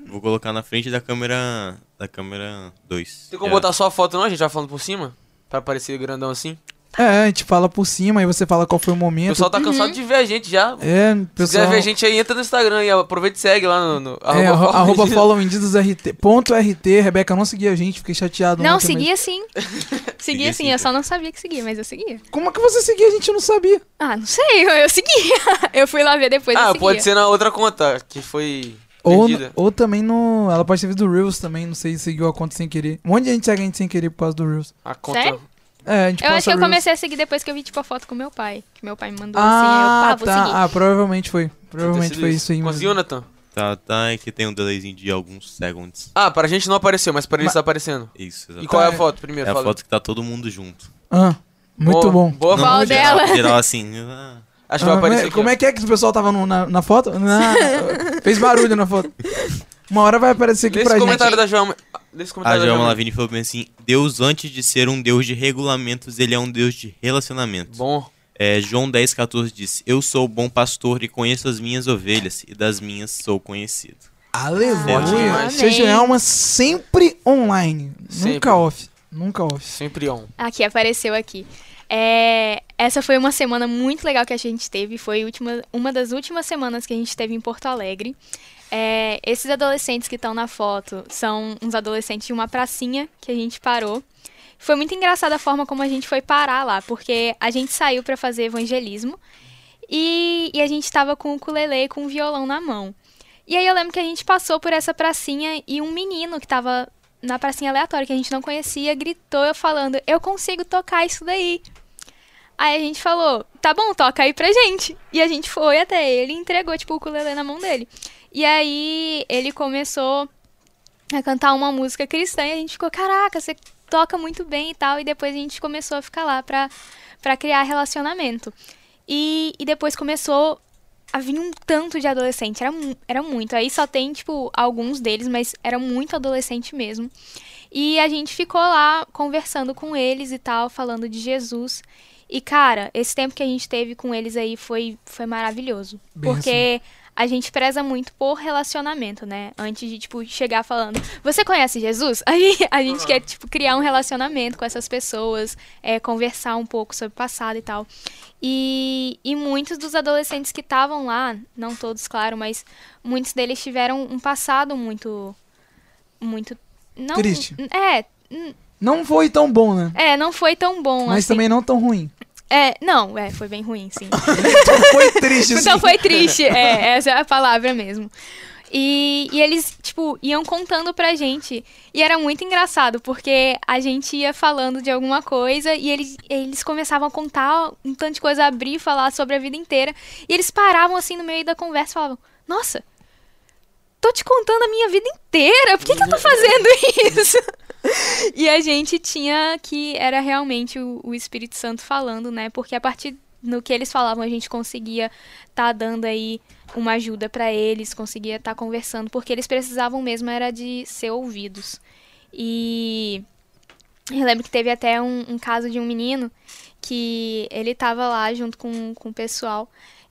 Vou colocar na frente da câmera. Da câmera 2. Tem como botar só a foto não? A gente vai falando por cima? Pra aparecer grandão assim? É, a gente fala por cima, aí você fala qual foi o O momento. pessoal tá cansado de ver a gente já. É, Se pessoal. quiser ver a gente aí, entra no Instagram e aproveita e segue lá no. no É, arroba, follow arroba follow RT. Ponto RT. Rebeca não seguia a gente, fiquei chateado. Não, ontem, mas- seguia sim. seguia sim, eu só não sabia que seguia, mas eu seguia. Como é que você seguia? A gente não sabia. Ah, não sei, eu, eu seguia. Eu fui lá ver depois Ah, pode ser na outra conta, que foi. Ou, Perdida. ou também no. Ela pode ter visto do Reels também, não sei se seguiu a conta sem querer. Um monte de gente segue a gente sem querer por causa do Reels. A conta. Sério? É, a gente Eu acho que eu Reels. comecei a seguir depois que eu vi, tipo, a foto com meu pai. Que meu pai me mandou assim, aí eu, Ah, pá, vou tá. seguir. Ah, provavelmente foi. Provavelmente foi isso aí mesmo. Conseguiu, Nathan? Tá, tá, é que tem um delayzinho de alguns segundos. Ah, pra gente não apareceu, mas pra eles Mas- tá aparecendo. Isso, E exatamente. qual é a foto primeiro? É a foto que tá todo mundo junto. Ah, muito Boa- bom. Boa foto. dela? geral, geral assim. ah, Acho que vai aparecer mas aqui. como ó. é que é que o pessoal tava no- na, na foto? Na- fez barulho na foto. Uma hora vai aparecer aqui Lê pra esse gente. comentário da Joelma. Lê esse A comentário da Joelma Joelma. Lavigne falou bem assim: Deus, antes de ser um Deus de regulamentos, ele é um Deus de relacionamento. Bom. É, João 10,14 diz: Eu sou o bom pastor e conheço as minhas ovelhas, e das minhas sou conhecido. Aleluia. Amém. Seja Elma sempre online. Sempre. Nunca off. Nunca off. Sempre on. Aqui, apareceu aqui. É, essa foi uma semana muito legal que a gente teve. Foi última, uma das últimas semanas que a gente teve em Porto Alegre. É, esses adolescentes que estão na foto são uns adolescentes de uma pracinha que a gente parou. Foi muito engraçada a forma como a gente foi parar lá, porque a gente saiu para fazer evangelismo E, e a gente tava com o ukulele com o violão na mão. E aí eu lembro que a gente passou por essa pracinha e um menino que tava na pracinha aleatória, que a gente não conhecia, gritou falando: Eu consigo tocar isso daí. Aí a gente falou: Tá bom, toca aí pra gente. E a gente foi até ele e entregou, tipo, o ukulele na mão dele. E aí ele começou a cantar uma música cristã e a gente ficou: Caraca, você toca muito bem e tal. E depois a gente começou a ficar lá pra, pra criar relacionamento. E, e depois começou a vir um tanto de adolescente, era, era muito. Aí só tem, tipo, alguns deles, mas era muito adolescente mesmo. E a gente ficou lá conversando com eles e tal, falando de Jesus. E, cara, esse tempo que a gente teve com eles aí foi, foi maravilhoso. Benção. Porque a gente preza muito por relacionamento, né? Antes de, tipo, chegar falando, você conhece Jesus? Aí a gente quer, tipo, criar um relacionamento com essas pessoas, é, conversar um pouco sobre o passado e tal. E, e muitos dos adolescentes que estavam lá, não todos, claro, mas muitos deles tiveram um passado muito. Muito. Não, Triste. É. Não foi tão bom, né? É, não foi tão bom. Mas assim. também não tão ruim. É, não, é, foi bem ruim, sim. então foi triste, Então foi triste, é, essa é a palavra mesmo. E, e, eles, tipo, iam contando pra gente. E era muito engraçado, porque a gente ia falando de alguma coisa e eles, eles começavam a contar um tanto de coisa, abrir, falar sobre a vida inteira. E eles paravam assim no meio da conversa e falavam: Nossa, tô te contando a minha vida inteira, por que, que eu tô fazendo isso? e a gente tinha que era realmente o, o, Espírito Santo falando, né? Porque a partir do que eles falavam, a gente conseguia estar tá dando aí uma ajuda para eles, conseguia estar tá conversando, porque eles precisavam mesmo era de ser ouvidos. E eu lembro que teve até um, um caso de um menino que ele estava lá junto com, com o pessoal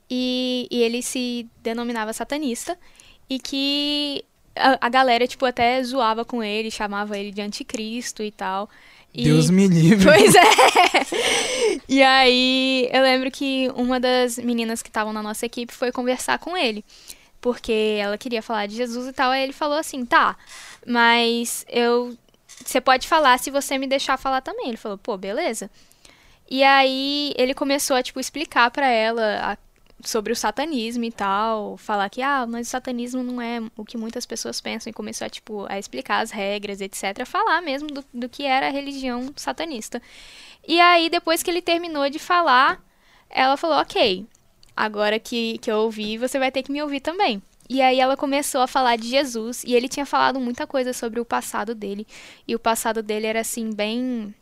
e, e ele se denominava satanista e que a, a, galera, tipo, até zoava com ele, chamava ele de anticristo e tal. E... Deus me livre. Pois é. e aí, eu lembro que uma das meninas que estavam na nossa equipe foi conversar com ele. Porque ela queria falar de Jesus e tal. Aí ele falou assim: tá, mas eu. Você pode falar se você me deixar falar também. Ele falou: pô, beleza. E aí ele começou a, tipo, explicar para ela a sobre o satanismo e tal, falar que, ah, mas o satanismo não é o que muitas pessoas pensam, e começou a, tipo, a explicar as regras, etc., falar mesmo do, do que era a religião satanista. E aí, depois que ele terminou de falar, ela falou, ok, agora que, que eu ouvi, você vai ter que me ouvir também. E aí ela começou a falar de Jesus, e ele tinha falado muita coisa sobre o passado dele, e o passado dele era, assim, bem...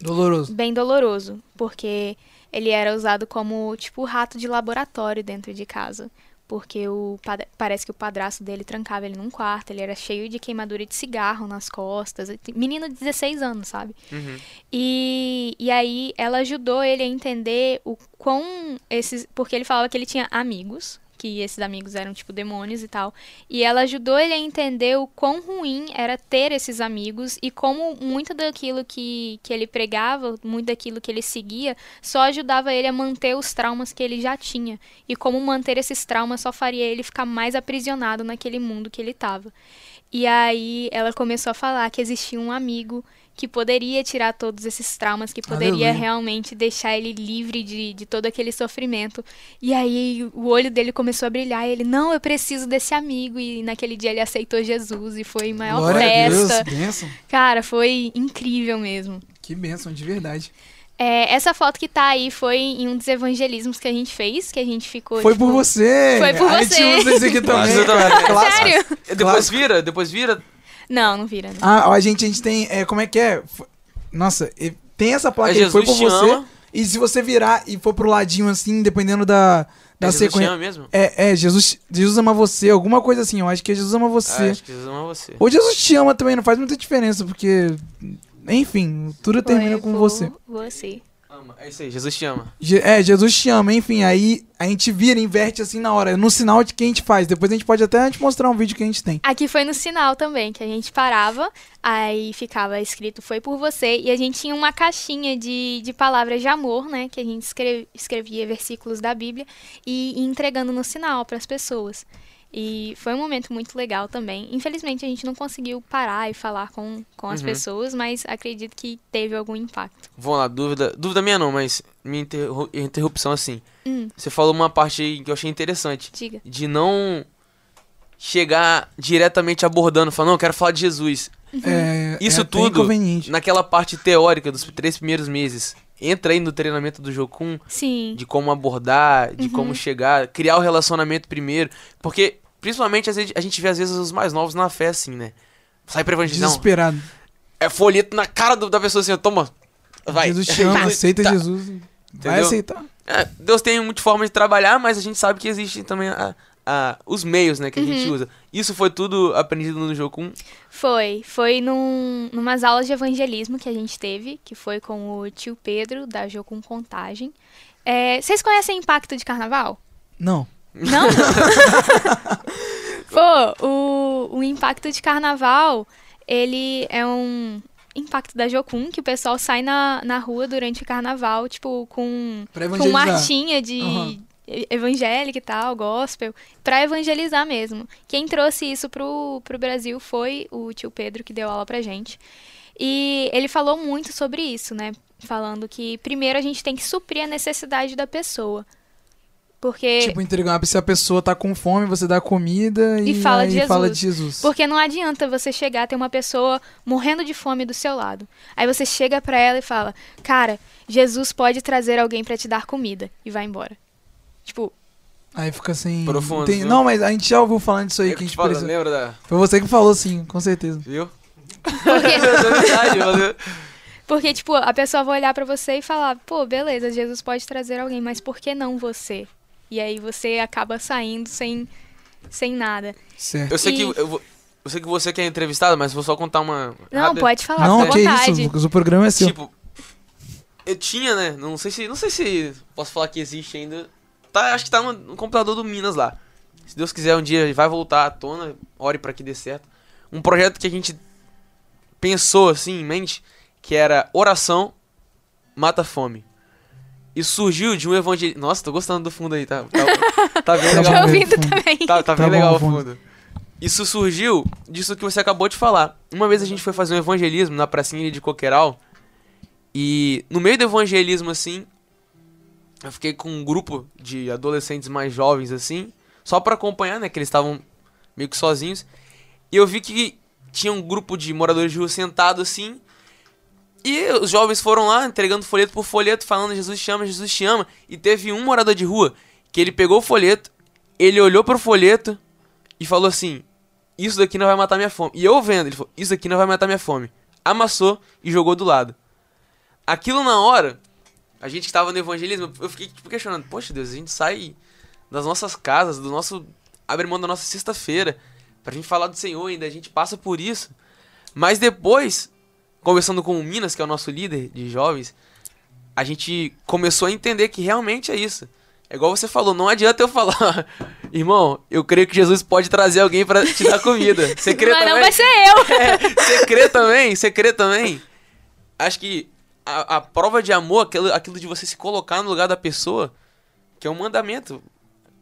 Doloroso. Bem doloroso, porque ele era usado como tipo rato de laboratório dentro de casa. Porque o, parece que o padrasto dele trancava ele num quarto, ele era cheio de queimadura de cigarro nas costas. Menino de 16 anos, sabe? Uhum. E, e aí ela ajudou ele a entender o quão esses. Porque ele falava que ele tinha amigos, que esses amigos eram tipo demônios e tal. E ela ajudou ele a entender o quão ruim era ter esses amigos e como muito daquilo que, que ele pregava, muito daquilo que ele seguia, só ajudava ele a manter os traumas que ele já tinha. E como manter esses traumas só faria ele ficar mais aprisionado naquele mundo que ele estava. E aí ela começou a falar que existia um amigo que poderia tirar todos esses traumas, que poderia Aleluia. realmente deixar ele livre de, de todo aquele sofrimento. E aí o olho dele começou a brilhar e ele, não, eu preciso desse amigo. E naquele dia ele aceitou Jesus e foi maior Glória festa. A Deus, bênção. Cara, foi incrível mesmo. Que bênção, de verdade. É, essa foto que tá aí foi em um dos evangelismos que a gente fez, que a gente ficou. Foi tipo, por você! Foi por a você! A gente usa isso aqui também. Sério? Depois vira, depois vira não, não vira. Não. Ah, a gente, a gente tem. É, como é que é? Nossa, tem essa placa é foi por você. Ama. E se você virar e for pro ladinho assim, dependendo da, da é sequência. Jesus mesmo? É, é, Jesus, Jesus ama você, alguma coisa assim. Eu acho que é Jesus ama você. Ah, acho que Jesus ama você. Ou Jesus te ama também, não faz muita diferença, porque. Enfim, tudo foi termina com você. Você. Ama. É isso aí, Jesus te ama. Je é, Jesus te ama, enfim, aí a gente vira, inverte assim na hora, no sinal de que a gente faz. Depois a gente pode até te mostrar um vídeo que a gente tem. Aqui foi no sinal também, que a gente parava, aí ficava escrito foi por você, e a gente tinha uma caixinha de, de palavras de amor, né, que a gente escrevia versículos da Bíblia e, e entregando no sinal para as pessoas. E foi um momento muito legal também. Infelizmente a gente não conseguiu parar e falar com, com as Uhum. pessoas, mas acredito que teve algum impacto. Vamos lá, dúvida. Dúvida minha não, mas minha interru- interrupção assim. Hum, Você falou uma parte aí que eu achei interessante. diga. De não chegar diretamente abordando, falando, não, eu quero falar de Jesus. É, Isso é tudo inconveniente. Naquela parte teórica dos três primeiros meses. Entra aí no treinamento do Jocum Sim. de como abordar, de Uhum. como chegar, criar o relacionamento primeiro. Porque, principalmente, às vezes, a gente vê às vezes os mais novos na fé assim, né? Sai pra evangelizar. Desesperado. É folheto na cara do- da pessoa assim, ó, toma. Vai. Jesus te ama, aceita Tá. Jesus. Vai Entendeu? aceitar. É, Deus tem muita forma de trabalhar, mas a gente sabe que existem também a- a- os meios, né, que a gente Uhum. usa. Isso foi tudo aprendido no Jocum. Foi. Foi num, numas aulas de evangelismo que a gente teve, que foi com o tio Pedro, da Jocum Contagem. É, vocês conhecem Impacto de Carnaval? Não. Não? Pô, o, o Impacto de Carnaval, ele é um impacto da Jocum, que o pessoal sai na, na rua durante o carnaval, tipo, com, com marchinha de Aham. Evangélica e tal, gospel, pra evangelizar mesmo. Quem trouxe isso pro, pro Brasil foi o tio Pedro, que deu aula pra gente. E ele falou muito sobre isso, né? Falando que primeiro a gente tem que suprir a necessidade da pessoa. Porque Tipo, entregar se a pessoa tá com fome, você dá comida e, E fala de fala Jesus. de Jesus. Porque não adianta você chegar ter uma pessoa morrendo de fome do seu lado. Aí você chega pra ela e fala: "Cara, Jesus pode trazer alguém pra te dar comida" e vai embora. Tipo, Aí fica assim. Profundo, tem-? Não, mas a gente já ouviu falando disso aí Eu que a te gente falo, precisa. lembra da... Foi você que falou, sim, com certeza. Viu? porque, É porque tipo, a pessoa vai olhar pra você e falar: "Pô, beleza, Jesus pode trazer alguém, mas por que não você?" E aí você acaba saindo sem sem nada. Certo. Eu sei, E- que, eu, vou- eu sei que você quer entrevistado, mas vou só contar uma... Não, rápida. pode falar, não, que vontade. isso, Lucas, o programa é seu. Tipo, eu tinha, né? Não sei se. Não sei se posso falar que existe ainda. Tá, acho que tá no, no computador do Minas lá. Se Deus quiser, um dia vai voltar à tona. Ore pra que dê certo. Um projeto que a gente pensou assim em mente, que era oração mata fome. E surgiu de um evangelho. Nossa, tô gostando do fundo aí, tá? Tá, tá bem Tá Tô bom. legal. ouvindo também. Tá, tá Tá bem bom, legal o fundo. Isso surgiu disso que você acabou de falar. Uma vez a gente foi fazer um evangelismo na pracinha de Coqueiral. E no meio do evangelismo, assim, eu fiquei com um grupo de adolescentes mais jovens, assim, só pra acompanhar, né? Que eles estavam meio que sozinhos. E eu vi que tinha um grupo de moradores de rua sentado, assim. E os jovens foram lá entregando folheto por folheto, falando Jesus te ama, Jesus te ama. E teve um morador de rua que ele pegou o folheto, ele olhou pro folheto e falou assim: Isso daqui não vai matar minha fome. E eu vendo, ele falou: Isso daqui não vai matar minha fome. Amassou e jogou do lado. Aquilo na hora, a gente que tava no evangelismo, eu fiquei tipo questionando: Poxa Deus, a gente sai das nossas casas, do nosso. abre mão da nossa sexta-feira pra gente falar do Senhor ainda, a gente passa por isso. Mas depois, conversando com o Minas, que é o nosso líder de jovens, a gente começou a entender que realmente é isso. É igual você falou, não adianta eu falar, irmão, eu creio que Jesus pode trazer alguém pra te dar comida. Você crê Mas não também? vai ser eu. É, Você crê também? Você crê também? Acho que a, a prova de amor, aquilo, aquilo de você se colocar no lugar da pessoa, que é um mandamento.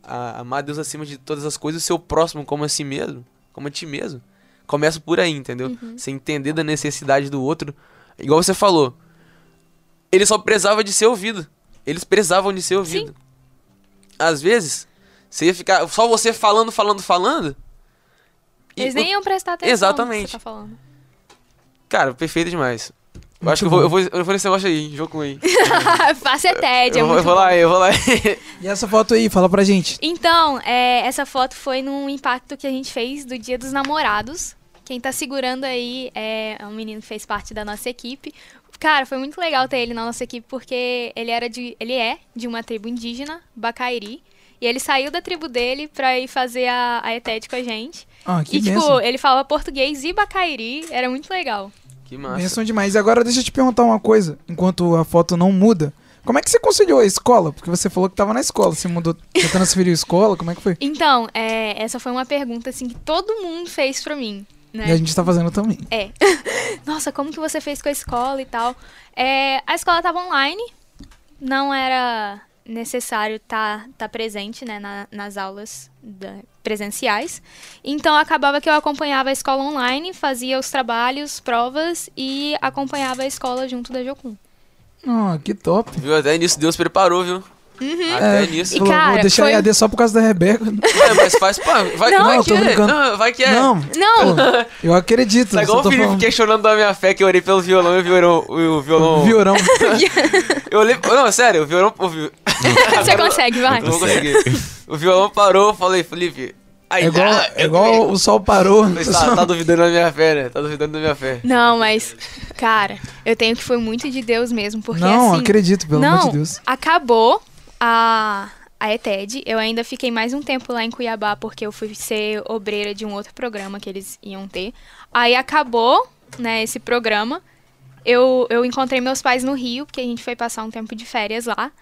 A, amar Deus acima de todas as coisas, o seu próximo como a si mesmo, como a ti mesmo. Começa por aí, entendeu? Você entender da necessidade do outro. Igual você falou. Ele só precisava de ser ouvido. Eles precisavam de ser ouvido. Às vezes, você ia ficar só você falando, falando, falando. e Eles o- nem iam prestar atenção Exatamente. que você tá falando. Cara, perfeito demais. Eu acho que eu vou, eu vou, eu vou nesse negócio aí, jogo com aí. Faça TED, é eu, vou, muito eu vou bom. lá, eu vou lá. E essa foto aí, fala pra gente. Então, é, essa foto foi num impacto que a gente fez do Dia dos Namorados. Quem tá segurando aí é um menino que fez parte da nossa equipe. Cara, foi muito legal ter ele na nossa equipe porque ele era de, ele é de uma tribo indígena, Bacairi, e ele saiu da tribo dele pra ir fazer a, a ETED com a gente. Ah, que e tipo, benção. ele falava português e Bacairi, era muito legal. Que massa. Benção demais. E agora deixa eu te perguntar uma coisa, enquanto a foto não muda. Como é que você conciliou a escola? Porque você falou que tava na escola. Você mudou, você transferiu a escola? Como é que foi? Então, é, essa foi uma pergunta assim que todo mundo fez pra mim, né? E a gente tá fazendo também. É. Nossa, como que você fez com a escola e tal? É, a escola tava online, não era necessário estar tá, tá presente né, na, nas aulas da, presenciais. Então acabava que eu acompanhava a escola online, fazia os trabalhos, provas e acompanhava a escola junto da Jocum. Oh, que top. Viu? Até nisso Deus preparou, viu? Uhum. Até É, nisso. E Falou, cara, vou deixar foi- EAD só por causa da Rebeca. É, mas faz. Pô, vai, Não, vai eu que tô é. brincando. Não, vai que é. Não, Não! pô, eu acredito. Tá igual o Felipe falando. questionando da minha fé que eu orei pelo violão e o violão. O violão. Viorão. Eu olhei. Não, sério, o violão. O. Você consegue, vai. Não vou conseguir. O violão parou, eu falei, Felipe. Aí, É igual, ah, é igual o sol parou. Mas Tá, tá duvidando da minha fé, né? Tá duvidando da minha fé. Não, mas, cara, eu tenho que foi muito de Deus mesmo, porque não, assim. acredito, pelo não, amor de Deus. acabou a, a ETED. Eu ainda fiquei mais um tempo lá em Cuiabá, porque eu fui ser obreira de um outro programa que eles iam ter. Aí acabou, né, esse programa. Eu, eu encontrei meus pais no Rio, porque a gente foi passar um tempo de férias lá.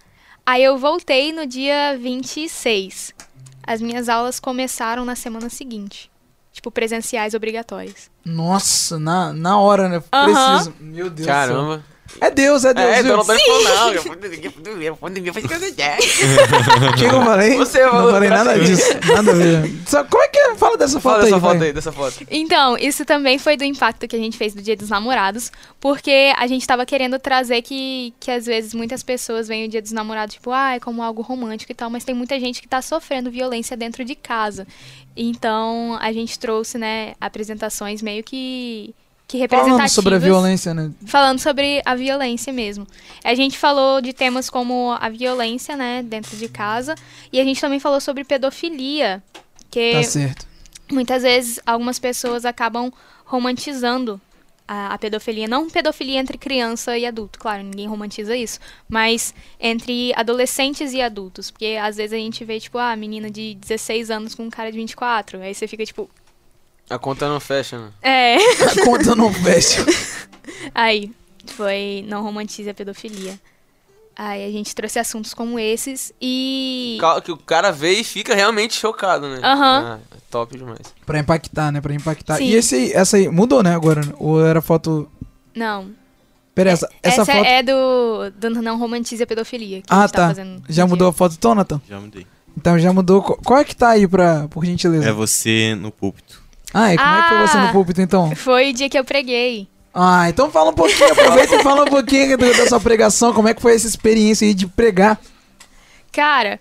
Aí eu voltei no dia 26. As minhas aulas começaram na semana seguinte. Tipo, presenciais obrigatórias. Nossa, na, na hora, né? Aham. Preciso. Meu Deus do céu. Caramba. É Deus, é Deus. É, então não falando, não. De O que eu falei? Você não falou falei nada disso. Nada a ver. Só, como é que é? Fala dessa foto Fala aí, dessa foto vai. aí, dessa foto. Então, isso também foi do impacto que a gente fez do Dia dos Namorados, porque a gente tava querendo trazer que, que às vezes muitas pessoas veem o Dia dos Namorados, tipo, ah, é como algo romântico e tal, mas tem muita gente que tá sofrendo violência dentro de casa. Então, a gente trouxe, né, apresentações meio que, que representativas. Falando sobre a violência, né? Falando sobre a violência mesmo. A gente falou de temas como a violência, né, dentro de casa, e a gente também falou sobre pedofilia, que Tá certo. muitas vezes algumas pessoas acabam romantizando a, a pedofilia. Não pedofilia entre criança e adulto, claro, ninguém romantiza isso. Mas entre adolescentes e adultos. Porque às vezes a gente vê, tipo, ah, menina de 16 anos com um cara de 24. Aí você fica, tipo, A conta não fecha, né? é. A conta não fecha. Aí, foi Não Romantize a Pedofilia. Aí a gente trouxe assuntos como esses e. Que o cara vê e fica realmente chocado, né? Aham. Ah, é top demais. Pra impactar, né? Pra impactar. Sim. E esse aí, essa aí, mudou, né, agora? Ou era foto... Não. Pera, essa, essa, Essa foto... é do, do Não Romantize a Pedofilia. Que a Ah, gente tá, tá. fazendo Já mudou a foto então, Nathan? Já mudei. Então já mudou. Qu- Qual é que tá aí, pra, por gentileza? É você no púlpito. Ah, e como é que foi você no Ah. púlpito, então? Foi o dia que eu preguei. Ah, então fala um pouquinho, aproveita e fala um pouquinho do- da sua pregação, como é que foi essa experiência aí de pregar? Cara,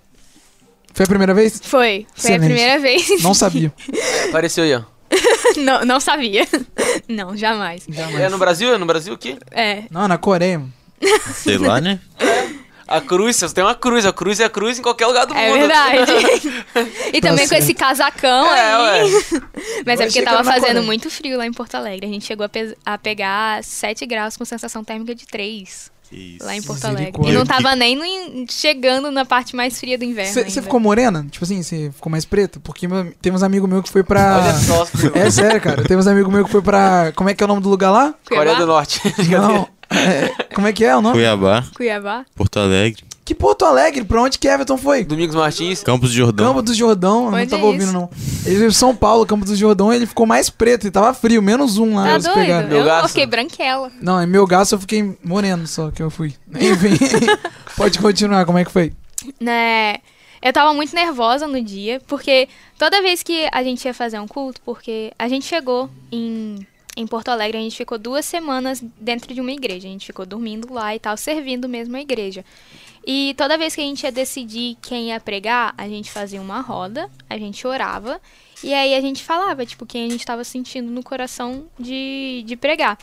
Foi a primeira vez? foi. Foi Excelente. a primeira vez. Não sabia. Apareceu aí, ó. não, não sabia. Não, jamais. É no Brasil? É no Brasil aqui? É. Não, na Coreia. Sei lá, né? A cruz, você tem uma cruz. A cruz é a cruz em qualquer lugar do É mundo. verdade. e Tá também com esse casacão É, aí. ué. Mas Vai é porque tava fazendo Coreia. muito frio lá em Porto Alegre. A gente chegou a, pe- a pegar 7 graus com sensação térmica de 3 Que isso. lá em Porto Alegre. E não tava nem no chegando na parte mais fria do inverno. Você ficou morena? Tipo assim, você ficou mais preta? Porque meu- tem uns amigos meus que foi pra. Olha só, É sério, cara. Tem uns amigos meus que foi pra. Como é que é o nome do lugar lá? Coreia do Norte. Não. É, como é que é o nome? Cuiabá, Cuiabá? Porto Alegre, Que Porto Alegre? Pra onde que Everton foi? Domingos Martins. Campos de Jordão. Campo do Jordão, eu não Onde tava é ouvindo, não. Ele veio de São Paulo, Campo do Jordão, ele ficou mais preto, e tava frio, menos um lá. Tá eles pegaram. doido? Meu Eu, gasto. eu fiquei branquela. Não, em meu gasto eu fiquei moreno só que eu fui. Enfim, pode continuar, como é que foi? né? Eu tava muito nervosa no dia, porque toda vez que a gente ia fazer um culto, porque a gente chegou em, em Porto Alegre, a gente ficou duas semanas dentro de uma igreja. A gente ficou dormindo lá e tal, servindo mesmo a igreja. E toda vez que a gente ia decidir quem ia pregar, a gente fazia uma roda, a gente orava, e aí a gente falava, tipo, quem a gente tava sentindo no coração de, de pregar.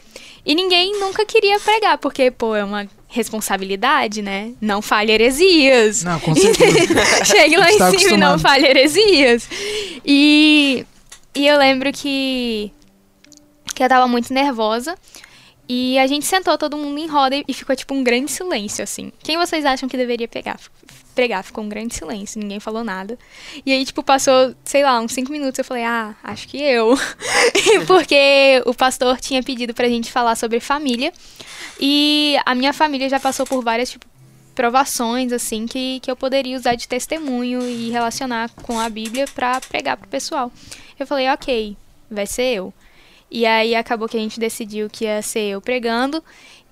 E ninguém nunca queria pregar, porque, pô, é uma responsabilidade, né? Não falhe heresias. Não, com certeza. Chegue lá em Está cima e não acostumado. fale heresias. E, e eu lembro que, que eu tava muito nervosa. E a gente sentou todo mundo em roda e- ficou tipo um grande silêncio, assim. Quem vocês acham que deveria pegar? Pregar, ficou um grande silêncio, ninguém falou nada. E aí, tipo, passou, sei lá, uns cinco minutos, eu falei, ah, acho que eu. Porque o pastor tinha pedido pra gente falar sobre família. E a minha família já passou por várias, tipo, provações, assim, que, que eu poderia usar de testemunho e relacionar com a Bíblia pra pregar pro pessoal. Eu falei, ok, vai ser eu. E aí acabou que a gente decidiu que ia ser eu pregando.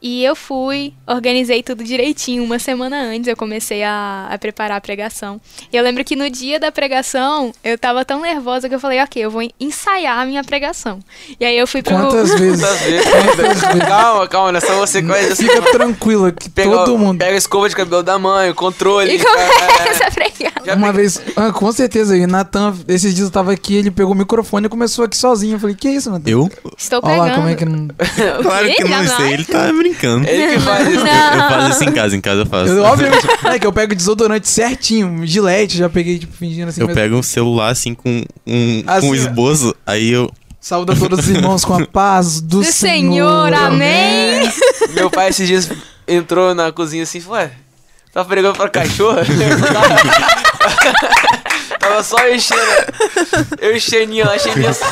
E eu fui, organizei tudo direitinho. Uma semana antes eu comecei a, a preparar a pregação. E eu lembro que no dia da pregação eu tava tão nervosa que eu falei, ok, eu vou ensaiar a minha pregação. E aí eu fui pro. Quantas vezes? Quantas vezes? calma, calma, não é só você que vai Fica tranquila, que Pega, todo mundo. Pega a escova de cabelo da mãe, o controle. E começa a pregar. Já Uma vez, ah, com certeza, e Natan, esses dias eu tava aqui, ele pegou o microfone e começou aqui sozinho. Eu falei, que isso, Natan? Eu? Estou Olha pregando. lá como é que não. Claro que não sei, ele tá brincando. Ele que faz isso. Eu, eu faço isso em casa, em casa eu faço. Eu, obviamente, é que eu pego desodorante certinho, gilete, já peguei, tipo, fingindo assim. Eu mas- pego um celular assim com um, Assim, com um esboço, aí eu. Saúda todos os irmãos com a paz do, Do Senhor, amém. Meu pai esses dias entrou na cozinha assim e falou, ué, tá pregando pra cachorro? Tava só enchendo. Eu enchendo lá, enchendo só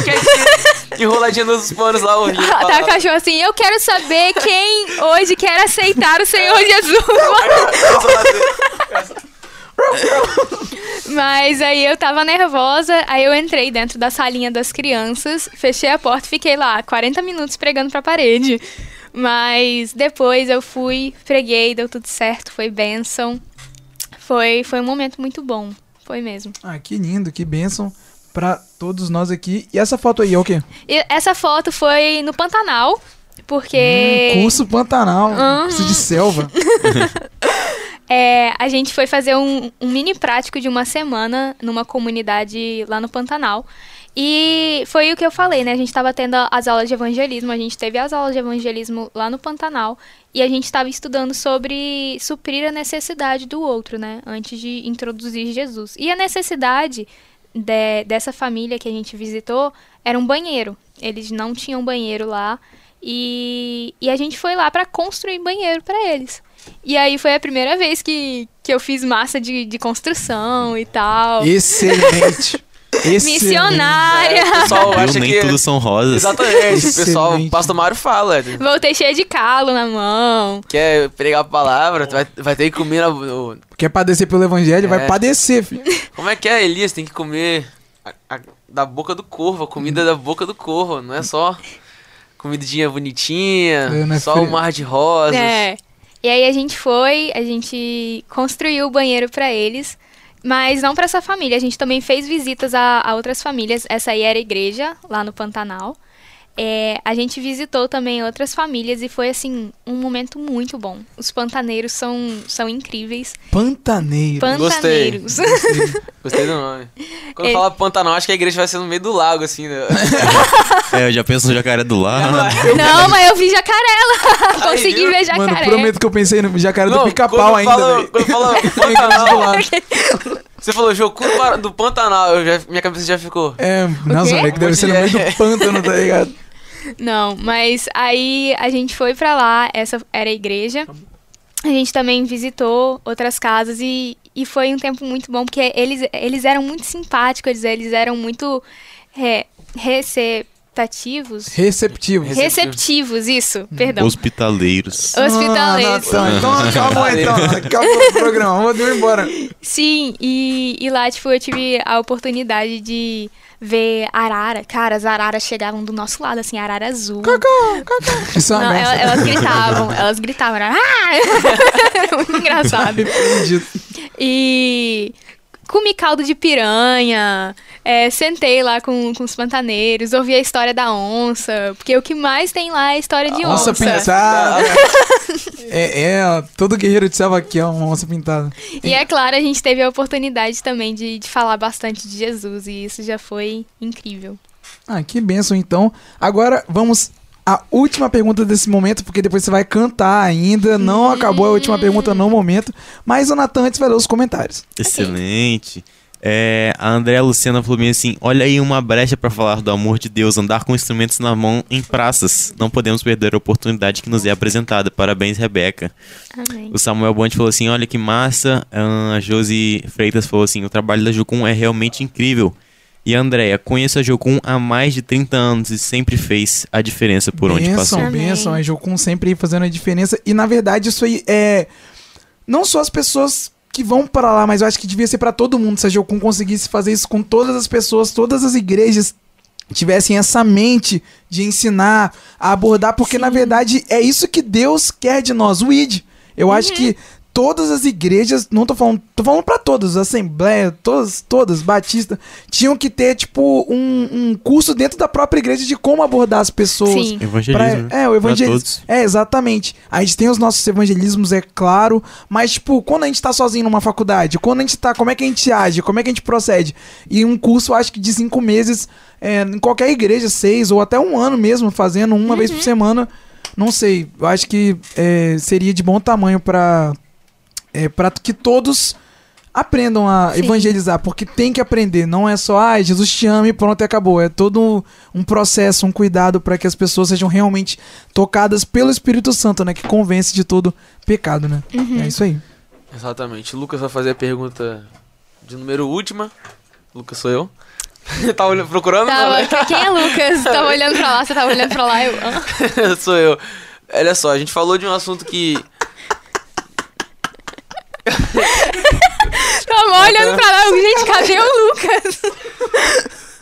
enroladinha nos panos lá, ouvindo. Tá o cachorro assim, eu quero saber quem hoje quer aceitar o Senhor Jesus. Mas aí eu tava nervosa, aí eu entrei dentro da salinha das crianças, fechei a porta e fiquei lá 40 minutos pregando pra parede. Mas depois eu fui, preguei, deu tudo certo, foi bênção. Foi, foi um momento muito bom, foi mesmo. Ah, que lindo, que bênção pra todos nós aqui. E essa foto aí é o quê? E essa foto foi no Pantanal, porque... Hum, curso Pantanal, Uhum. curso de selva. É, a gente foi fazer um, um mini prático de uma semana numa comunidade lá no Pantanal. E foi o que eu falei, né? A gente estava tendo as aulas de evangelismo, a gente teve as aulas de evangelismo lá no Pantanal e a gente estava estudando sobre suprir a necessidade do outro, né? Antes de introduzir Jesus. E a necessidade de- dessa família que a gente visitou era um banheiro. Eles não tinham banheiro lá e, e a gente foi lá para construir banheiro para eles. E aí foi a primeira vez que, que eu fiz massa de, de construção e tal. Excelente. Excelente. Missionária! É, o pessoal acha Nem que... tudo são rosas. Exatamente, o pessoal, o pastor Mário fala, Voltei cheia de calo na mão. quer pregar a palavra, tu vai, vai ter que comer na, o- Quer padecer pelo evangelho? É. Vai padecer, filho. Como é que é, Elias? Tem que comer a- a- da boca do corvo, a comida da boca do corvo, não é só comidinha bonitinha, É, não é só frio. um mar de rosas. É. E aí a gente foi, a gente construiu o banheiro pra eles, mas não pra essa família. A gente também fez visitas a, a outras famílias. Essa aí era a igreja, lá no Pantanal. É, a gente visitou também outras famílias e foi, assim, um momento muito bom. Os pantaneiros são, são incríveis. Pantaneiro. Gostei. Pantaneiros. Gostei do nome. Quando Ele- fala Pantanal, acho que a igreja vai ser no meio do lago, assim, né? É, eu já penso no jacaré do lado. não, mas eu vi jacaré lá. Consegui viu? ver jacaré. Mano, prometo que eu pensei no jacaré do Não, pica-pau quando ainda, velho. Quando fala Do Pantanal, você falou Jocu do- do Pantanal, eu já- minha cabeça já ficou. É, nossa, que deve ser no meio do É. pântano, tá ligado? Não, mas aí a gente foi pra lá, essa era a igreja. A gente também visitou outras casas e, e foi um tempo muito bom, porque eles, eles eram muito simpáticos, eles, eles eram muito é, receptativos. Receptivo. Receptivo. Receptivos, isso, perdão. Hospitaleiros. Hospitaleiros. Ah, Natan, então acabou então. Acabou o programa. Vamos embora. Sim, e, e lá, tipo, eu tive a oportunidade de ver arara. Cara, as araras chegavam do nosso lado, assim, arara azul. Isso é uma Não, elas, elas gritavam, elas gritavam, era, ah! Era muito engraçado. E comi caldo de piranha, é, sentei lá com, com os pantaneiros, ouvi a história da onça, porque o que mais tem lá é a história de onça. Onça pintada. É, é, todo guerreiro de selva aqui é uma onça pintada. E é claro, a gente teve a oportunidade também de, de falar bastante de Jesus, e isso já foi incrível. Ah, que benção então. Agora vamos à última pergunta desse momento, porque depois você vai cantar ainda. Não acabou a última pergunta no momento. Mas o Natan antes vai ler os comentários. Excelente. É, a Andréa Luciana falou bem assim: Olha aí uma brecha pra falar do amor de Deus, andar com instrumentos na mão em praças. Não podemos perder a oportunidade que nos é apresentada. Parabéns, Rebeca. Amém. O Samuel Bonte falou assim: Olha que massa. A Josi Freitas falou assim: O trabalho da Jocum é realmente incrível. E a Andréia, conheço a Jocum há mais de 30 anos e sempre fez a diferença por onde Benção, passou. Amém. benção. A Jocum sempre aí fazendo a diferença. E na verdade, isso aí é. Não só as pessoas que vão para lá, mas eu acho que devia ser para todo mundo se a Jocum conseguisse fazer isso com todas as pessoas, todas as igrejas tivessem essa mente de ensinar, a abordar, porque na verdade é isso que Deus quer de nós, o ID. Eu acho que todas as igrejas, não tô falando, tô falando para todas, Assembleia, todas, todas, Batista, tinham que ter, tipo, um, um curso dentro da própria igreja de como abordar as pessoas. Sim. Evangelismo. Pra- é, o Pra evangelismo. todos. É, exatamente. A gente tem os nossos evangelismos, é claro, mas, tipo, quando a gente tá sozinho numa faculdade, quando a gente tá, como é que a gente age, como é que a gente procede? E um curso, acho que de cinco meses, é, em qualquer igreja, seis, ou até um ano mesmo, fazendo uma vez por semana, não sei, eu acho que é, seria de bom tamanho pra, é, pra que todos aprendam a Sim. evangelizar, porque tem que aprender, não é só, ah, Jesus te ama e pronto, e acabou. É todo um, um processo, um cuidado para que as pessoas sejam realmente tocadas pelo Espírito Santo, né, que convence de todo pecado, né? Uhum. É isso aí. Exatamente. O Lucas vai fazer a pergunta de número última. Lucas sou eu. tá olhando, procurando? Não, né? Tava, quem é Lucas? Tava olhando pra lá, você tava olhando pra lá, eu. sou eu. Olha só, a gente falou de um assunto que. Tava olhando pra lá, eu, gente, cadê o Lucas?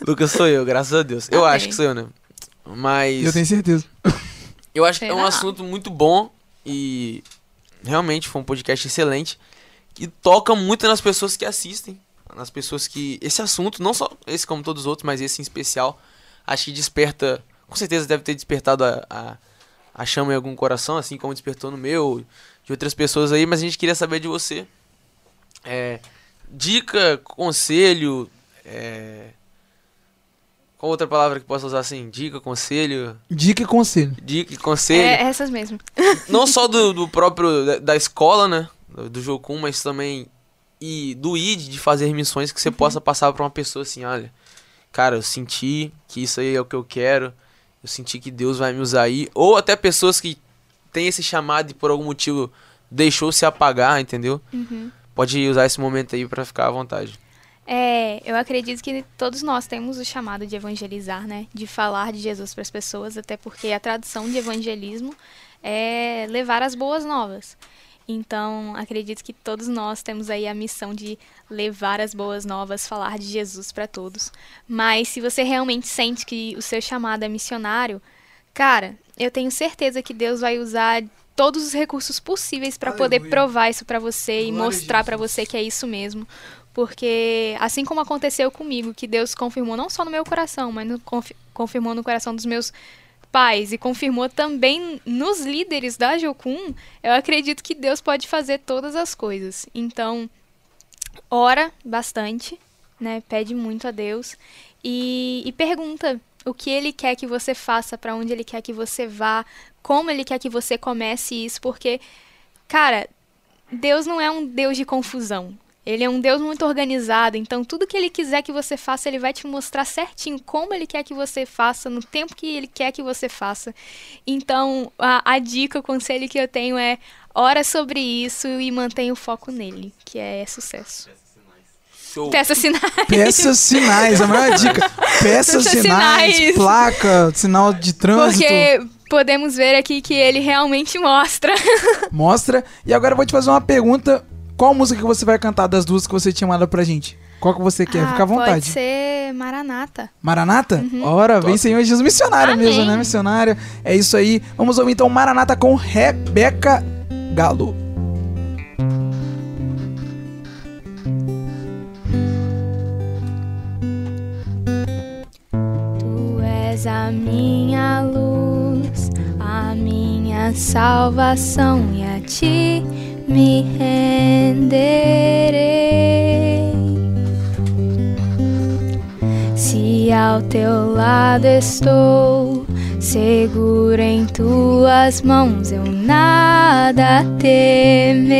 Lucas sou eu, graças a Deus. Eu Amém. acho que sou eu, né? Mas. Eu tenho certeza. Eu acho que é um assunto muito bom e realmente foi um podcast excelente e toca muito nas pessoas que assistem, nas pessoas que esse assunto, não só esse como todos os outros, mas esse em especial, acho que desperta, com certeza deve ter despertado a, a, a chama em algum coração, assim como despertou no meu, de outras pessoas aí, mas a gente queria saber de você. É, dica, conselho, é, qual outra palavra que possa usar assim? Dica, conselho, Dica e conselho. dica e conselho É, essas mesmo. não só do, do próprio da, da escola, né, do, do Jocum, mas também e do ID de fazer missões que você possa passar pra uma pessoa assim, olha, cara, eu senti que isso aí é o que eu quero, eu senti que Deus vai me usar aí, ou até pessoas que têm esse chamado e por algum motivo deixou se apagar, entendeu? Uhum. Pode usar esse momento aí pra ficar à vontade. É, eu acredito que todos nós temos o chamado de evangelizar, né? De falar de Jesus para as pessoas, até porque a tradução de evangelismo é levar as boas novas. Então, acredito que todos nós temos aí a missão de levar as boas novas, falar de Jesus para todos. Mas se você realmente sente que o seu chamado é missionário, cara, eu tenho certeza que Deus vai usar todos os recursos possíveis para poder provar isso para você e Glória a mostrar para você que é isso mesmo. Porque assim como aconteceu comigo, que Deus confirmou não só no meu coração, mas no, confi- confirmou no coração dos meus pais e confirmou também nos líderes da Jocum, eu acredito que Deus pode fazer todas as coisas. Então, ora bastante, né? Pede muito a Deus e, e pergunta o que Ele quer que você faça, para onde Ele quer que você vá, como Ele quer que você comece isso, porque, cara, Deus não é um Deus de confusão. Ele é um Deus muito organizado, então tudo que ele quiser que você faça, ele vai te mostrar certinho como ele quer que você faça, no tempo que ele quer que você faça. Então, a, a dica, o conselho que eu tenho é ora sobre isso e mantenha o foco nele, que é sucesso. Show. Peça sinais. Peças sinais, a maior dica. Peças Peças sinais, sinais. placa, sinal de trânsito. Porque podemos ver aqui que ele realmente mostra. Mostra. E agora eu vou te fazer uma pergunta. Qual música que você vai cantar das duas que você tinha mandado pra gente? Qual que você quer? Ah, Fica à Pode vontade. ser Maranata. Maranata? Ora, vem Senhor Jesus, missionária Amém. mesmo, né? Missionária. É isso aí. Vamos ouvir então Maranata com Rebeca Galo. És a minha luz, a minha salvação, e a ti me renderei. Se ao teu lado estou, seguro em tuas mãos, eu nada temerei.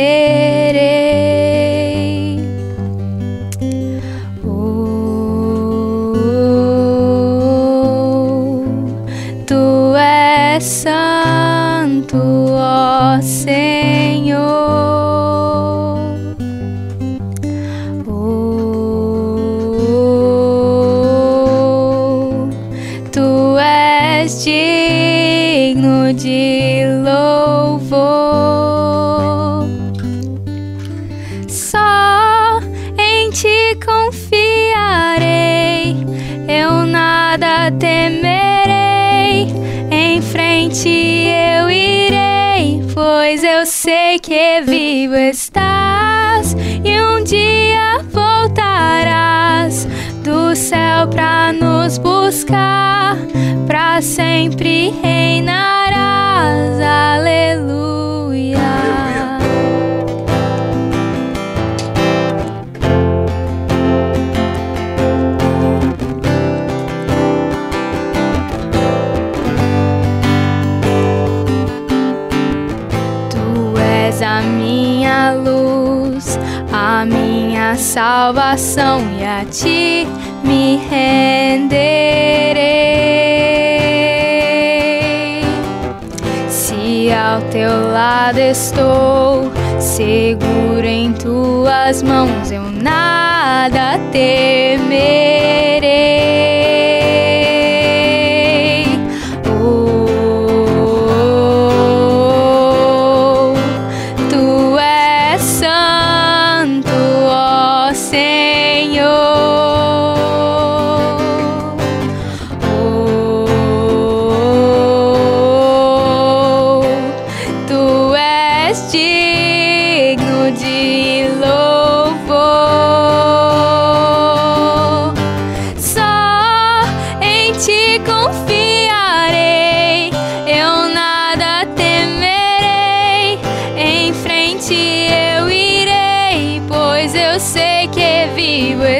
Santo, ó Senhor. Buscar, pra sempre reinarás. Aleluia. Tu és a minha luz, a minha salvação, e a ti me renderei. Ao teu lado estou, seguro em tuas mãos, eu nada temerei.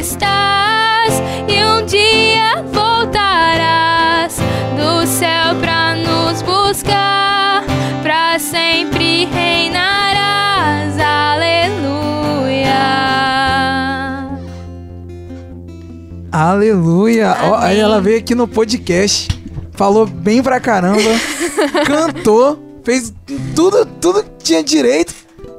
Estás e um dia voltarás do céu pra nos buscar, pra sempre reinarás. Aleluia. Aleluia. Ó, aí ela veio aqui no podcast, falou bem pra caramba, cantou, fez tudo, tudo que tinha direito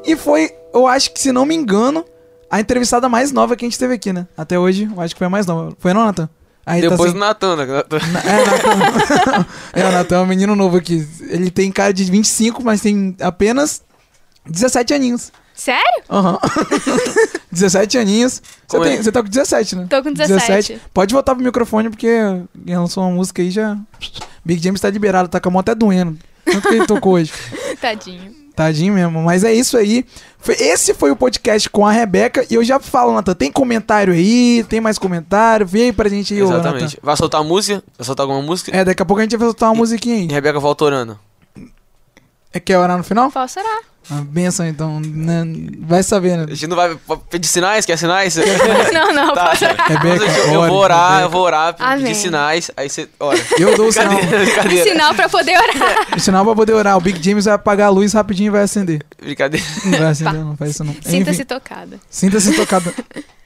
e foi, eu acho que se não me engano, a entrevistada mais nova que a gente teve aqui, né? Até hoje, eu acho que foi a mais nova. Foi não, Nathan? Aí tá Depois assim- do Natan, né? Natan- Na- É, Natan. é, o Natan é um menino novo aqui. Ele tem cara de 25, mas tem apenas 17 aninhos. Sério? Aham. 17 aninhos. Você, é? você tá com 17, né? Tô com 17. Pode voltar pro microfone, porque lançou uma música aí já. Big James tá liberado, tá com a mão até doendo. Tanto que ele tocou hoje. Tadinho. Tadinho mesmo. Mas é isso aí. Foi- esse foi o podcast com a Rebeca. E eu já falo, Natan, tem comentário aí? Tem mais comentário? Vem aí pra gente aí, ô. Exatamente. Vai soltar música? Vai soltar alguma música? É, daqui a pouco a gente vai soltar uma musiquinha aí. E Rebeca volta orando. É, quer orar no final? Posso orar? Uma benção, então. né? Vai saber, né? A gente não vai pedir sinais? Quer sinais? Não, não, Tá. orar. Rebeca, Mas eu, eu ore, vou orar, Rebeca. eu vou orar, pedir sinais, aí você. Ora. Eu dou o sinal. Brincadeira. Sinal pra poder orar. O sinal pra poder orar. O Big James vai apagar a luz rapidinho e vai acender. Brincadeira. Não vai acender, não faz isso não. Sinta-se tocada. Sinta-se tocada.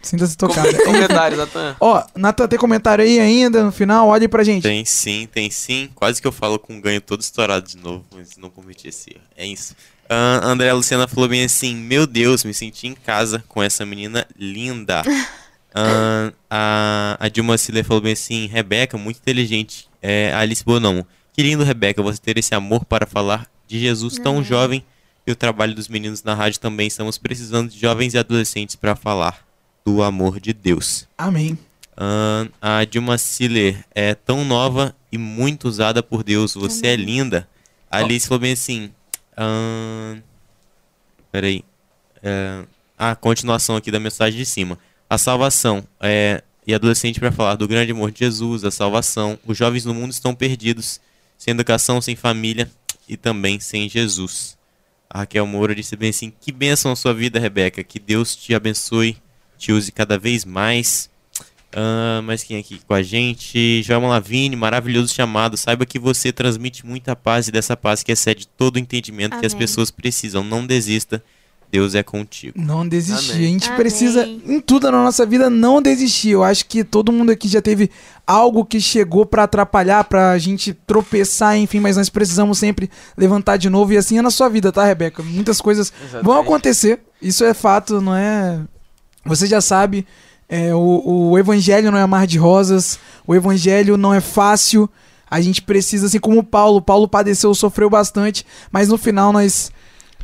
Sinta-se tocada. Com- Comentários, Natan. Ó, Natan, tem comentário aí ainda no final? Olha aí pra gente. Tem sim, tem sim. Quase que eu falo com um ganho todo estourado de novo, mas não cometi esse erro. É isso. Ah, André Luciana falou bem assim: Meu Deus, me senti em casa com essa menina linda. Ah, a, a Dilma Siller falou bem assim: Rebeca, muito inteligente. É, Alice Bonão, que lindo, Rebeca, você ter esse amor para falar de Jesus tão jovem. E o trabalho dos meninos na rádio também. Estamos precisando de jovens e adolescentes para falar do amor de Deus. Amém. Ahn, a Dilma Siller é tão nova e muito usada por Deus. Você é linda. A Alice falou bem assim. Ahn, peraí. É, a continuação aqui da mensagem de cima. A salvação. É, e adolescente para falar do grande amor de Jesus, a salvação. Os jovens no mundo estão perdidos, sem educação, sem família e também sem Jesus. A Raquel Moura disse bem assim: Que bênção a sua vida, Rebeca. Que Deus te abençoe, te use cada vez mais. Ah, mas quem aqui com a gente? Joelma Lavini, maravilhoso chamado. Saiba que você transmite muita paz e dessa paz que excede todo o entendimento que as Amém. pessoas precisam. Não desista, Deus é contigo. Não desistir. Amém. A gente Amém. precisa, em tudo na nossa vida, não desistir. Eu acho que todo mundo aqui já teve algo que chegou pra atrapalhar, pra gente tropeçar, enfim, mas nós precisamos sempre levantar de novo. E assim é na sua vida, tá, Rebeca? Muitas coisas vão Exatamente. acontecer. Isso é fato, não é. Você já sabe, é, o, o evangelho não é mar de rosas, o evangelho não é fácil. A gente precisa, assim como Paulo, Paulo padeceu, sofreu bastante, mas no final nós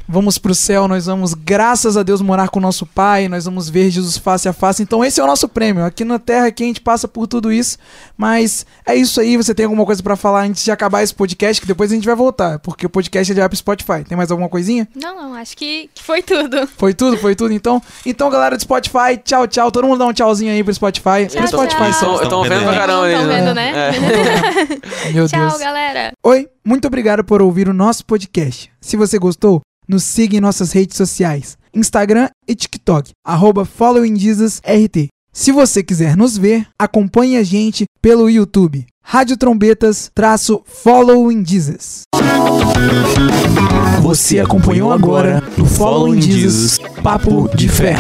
vamos pro céu, nós vamos, graças a Deus, morar com o nosso Pai, nós vamos ver Jesus face a face. Então esse é o nosso prêmio. Aqui na Terra aqui a gente passa por tudo isso, mas é isso aí. Você tem alguma coisa pra falar antes de acabar esse podcast, que depois a gente vai voltar, porque o podcast já vai pro Spotify. Tem mais alguma coisinha? Não, não, acho que, que foi tudo. Foi tudo, foi tudo. Então, então galera do Spotify, tchau, tchau. Todo mundo dá um tchauzinho aí pro Spotify. Tchau, pro Spotify tchau. só. Eu tô Estão vendo pra aí. caramba Estão ali, vendo, né? É. Meu Tchau, Deus. galera. Oi, muito obrigado por ouvir o nosso podcast. Se você gostou, nos siga em nossas redes sociais, Instagram e TikTok, arroba followingjesusrt. Se você quiser nos ver, acompanhe a gente pelo YouTube, Rádio Trombetas, traço Following Jesus. Você acompanhou agora no Following Jesus, Papo de Fé.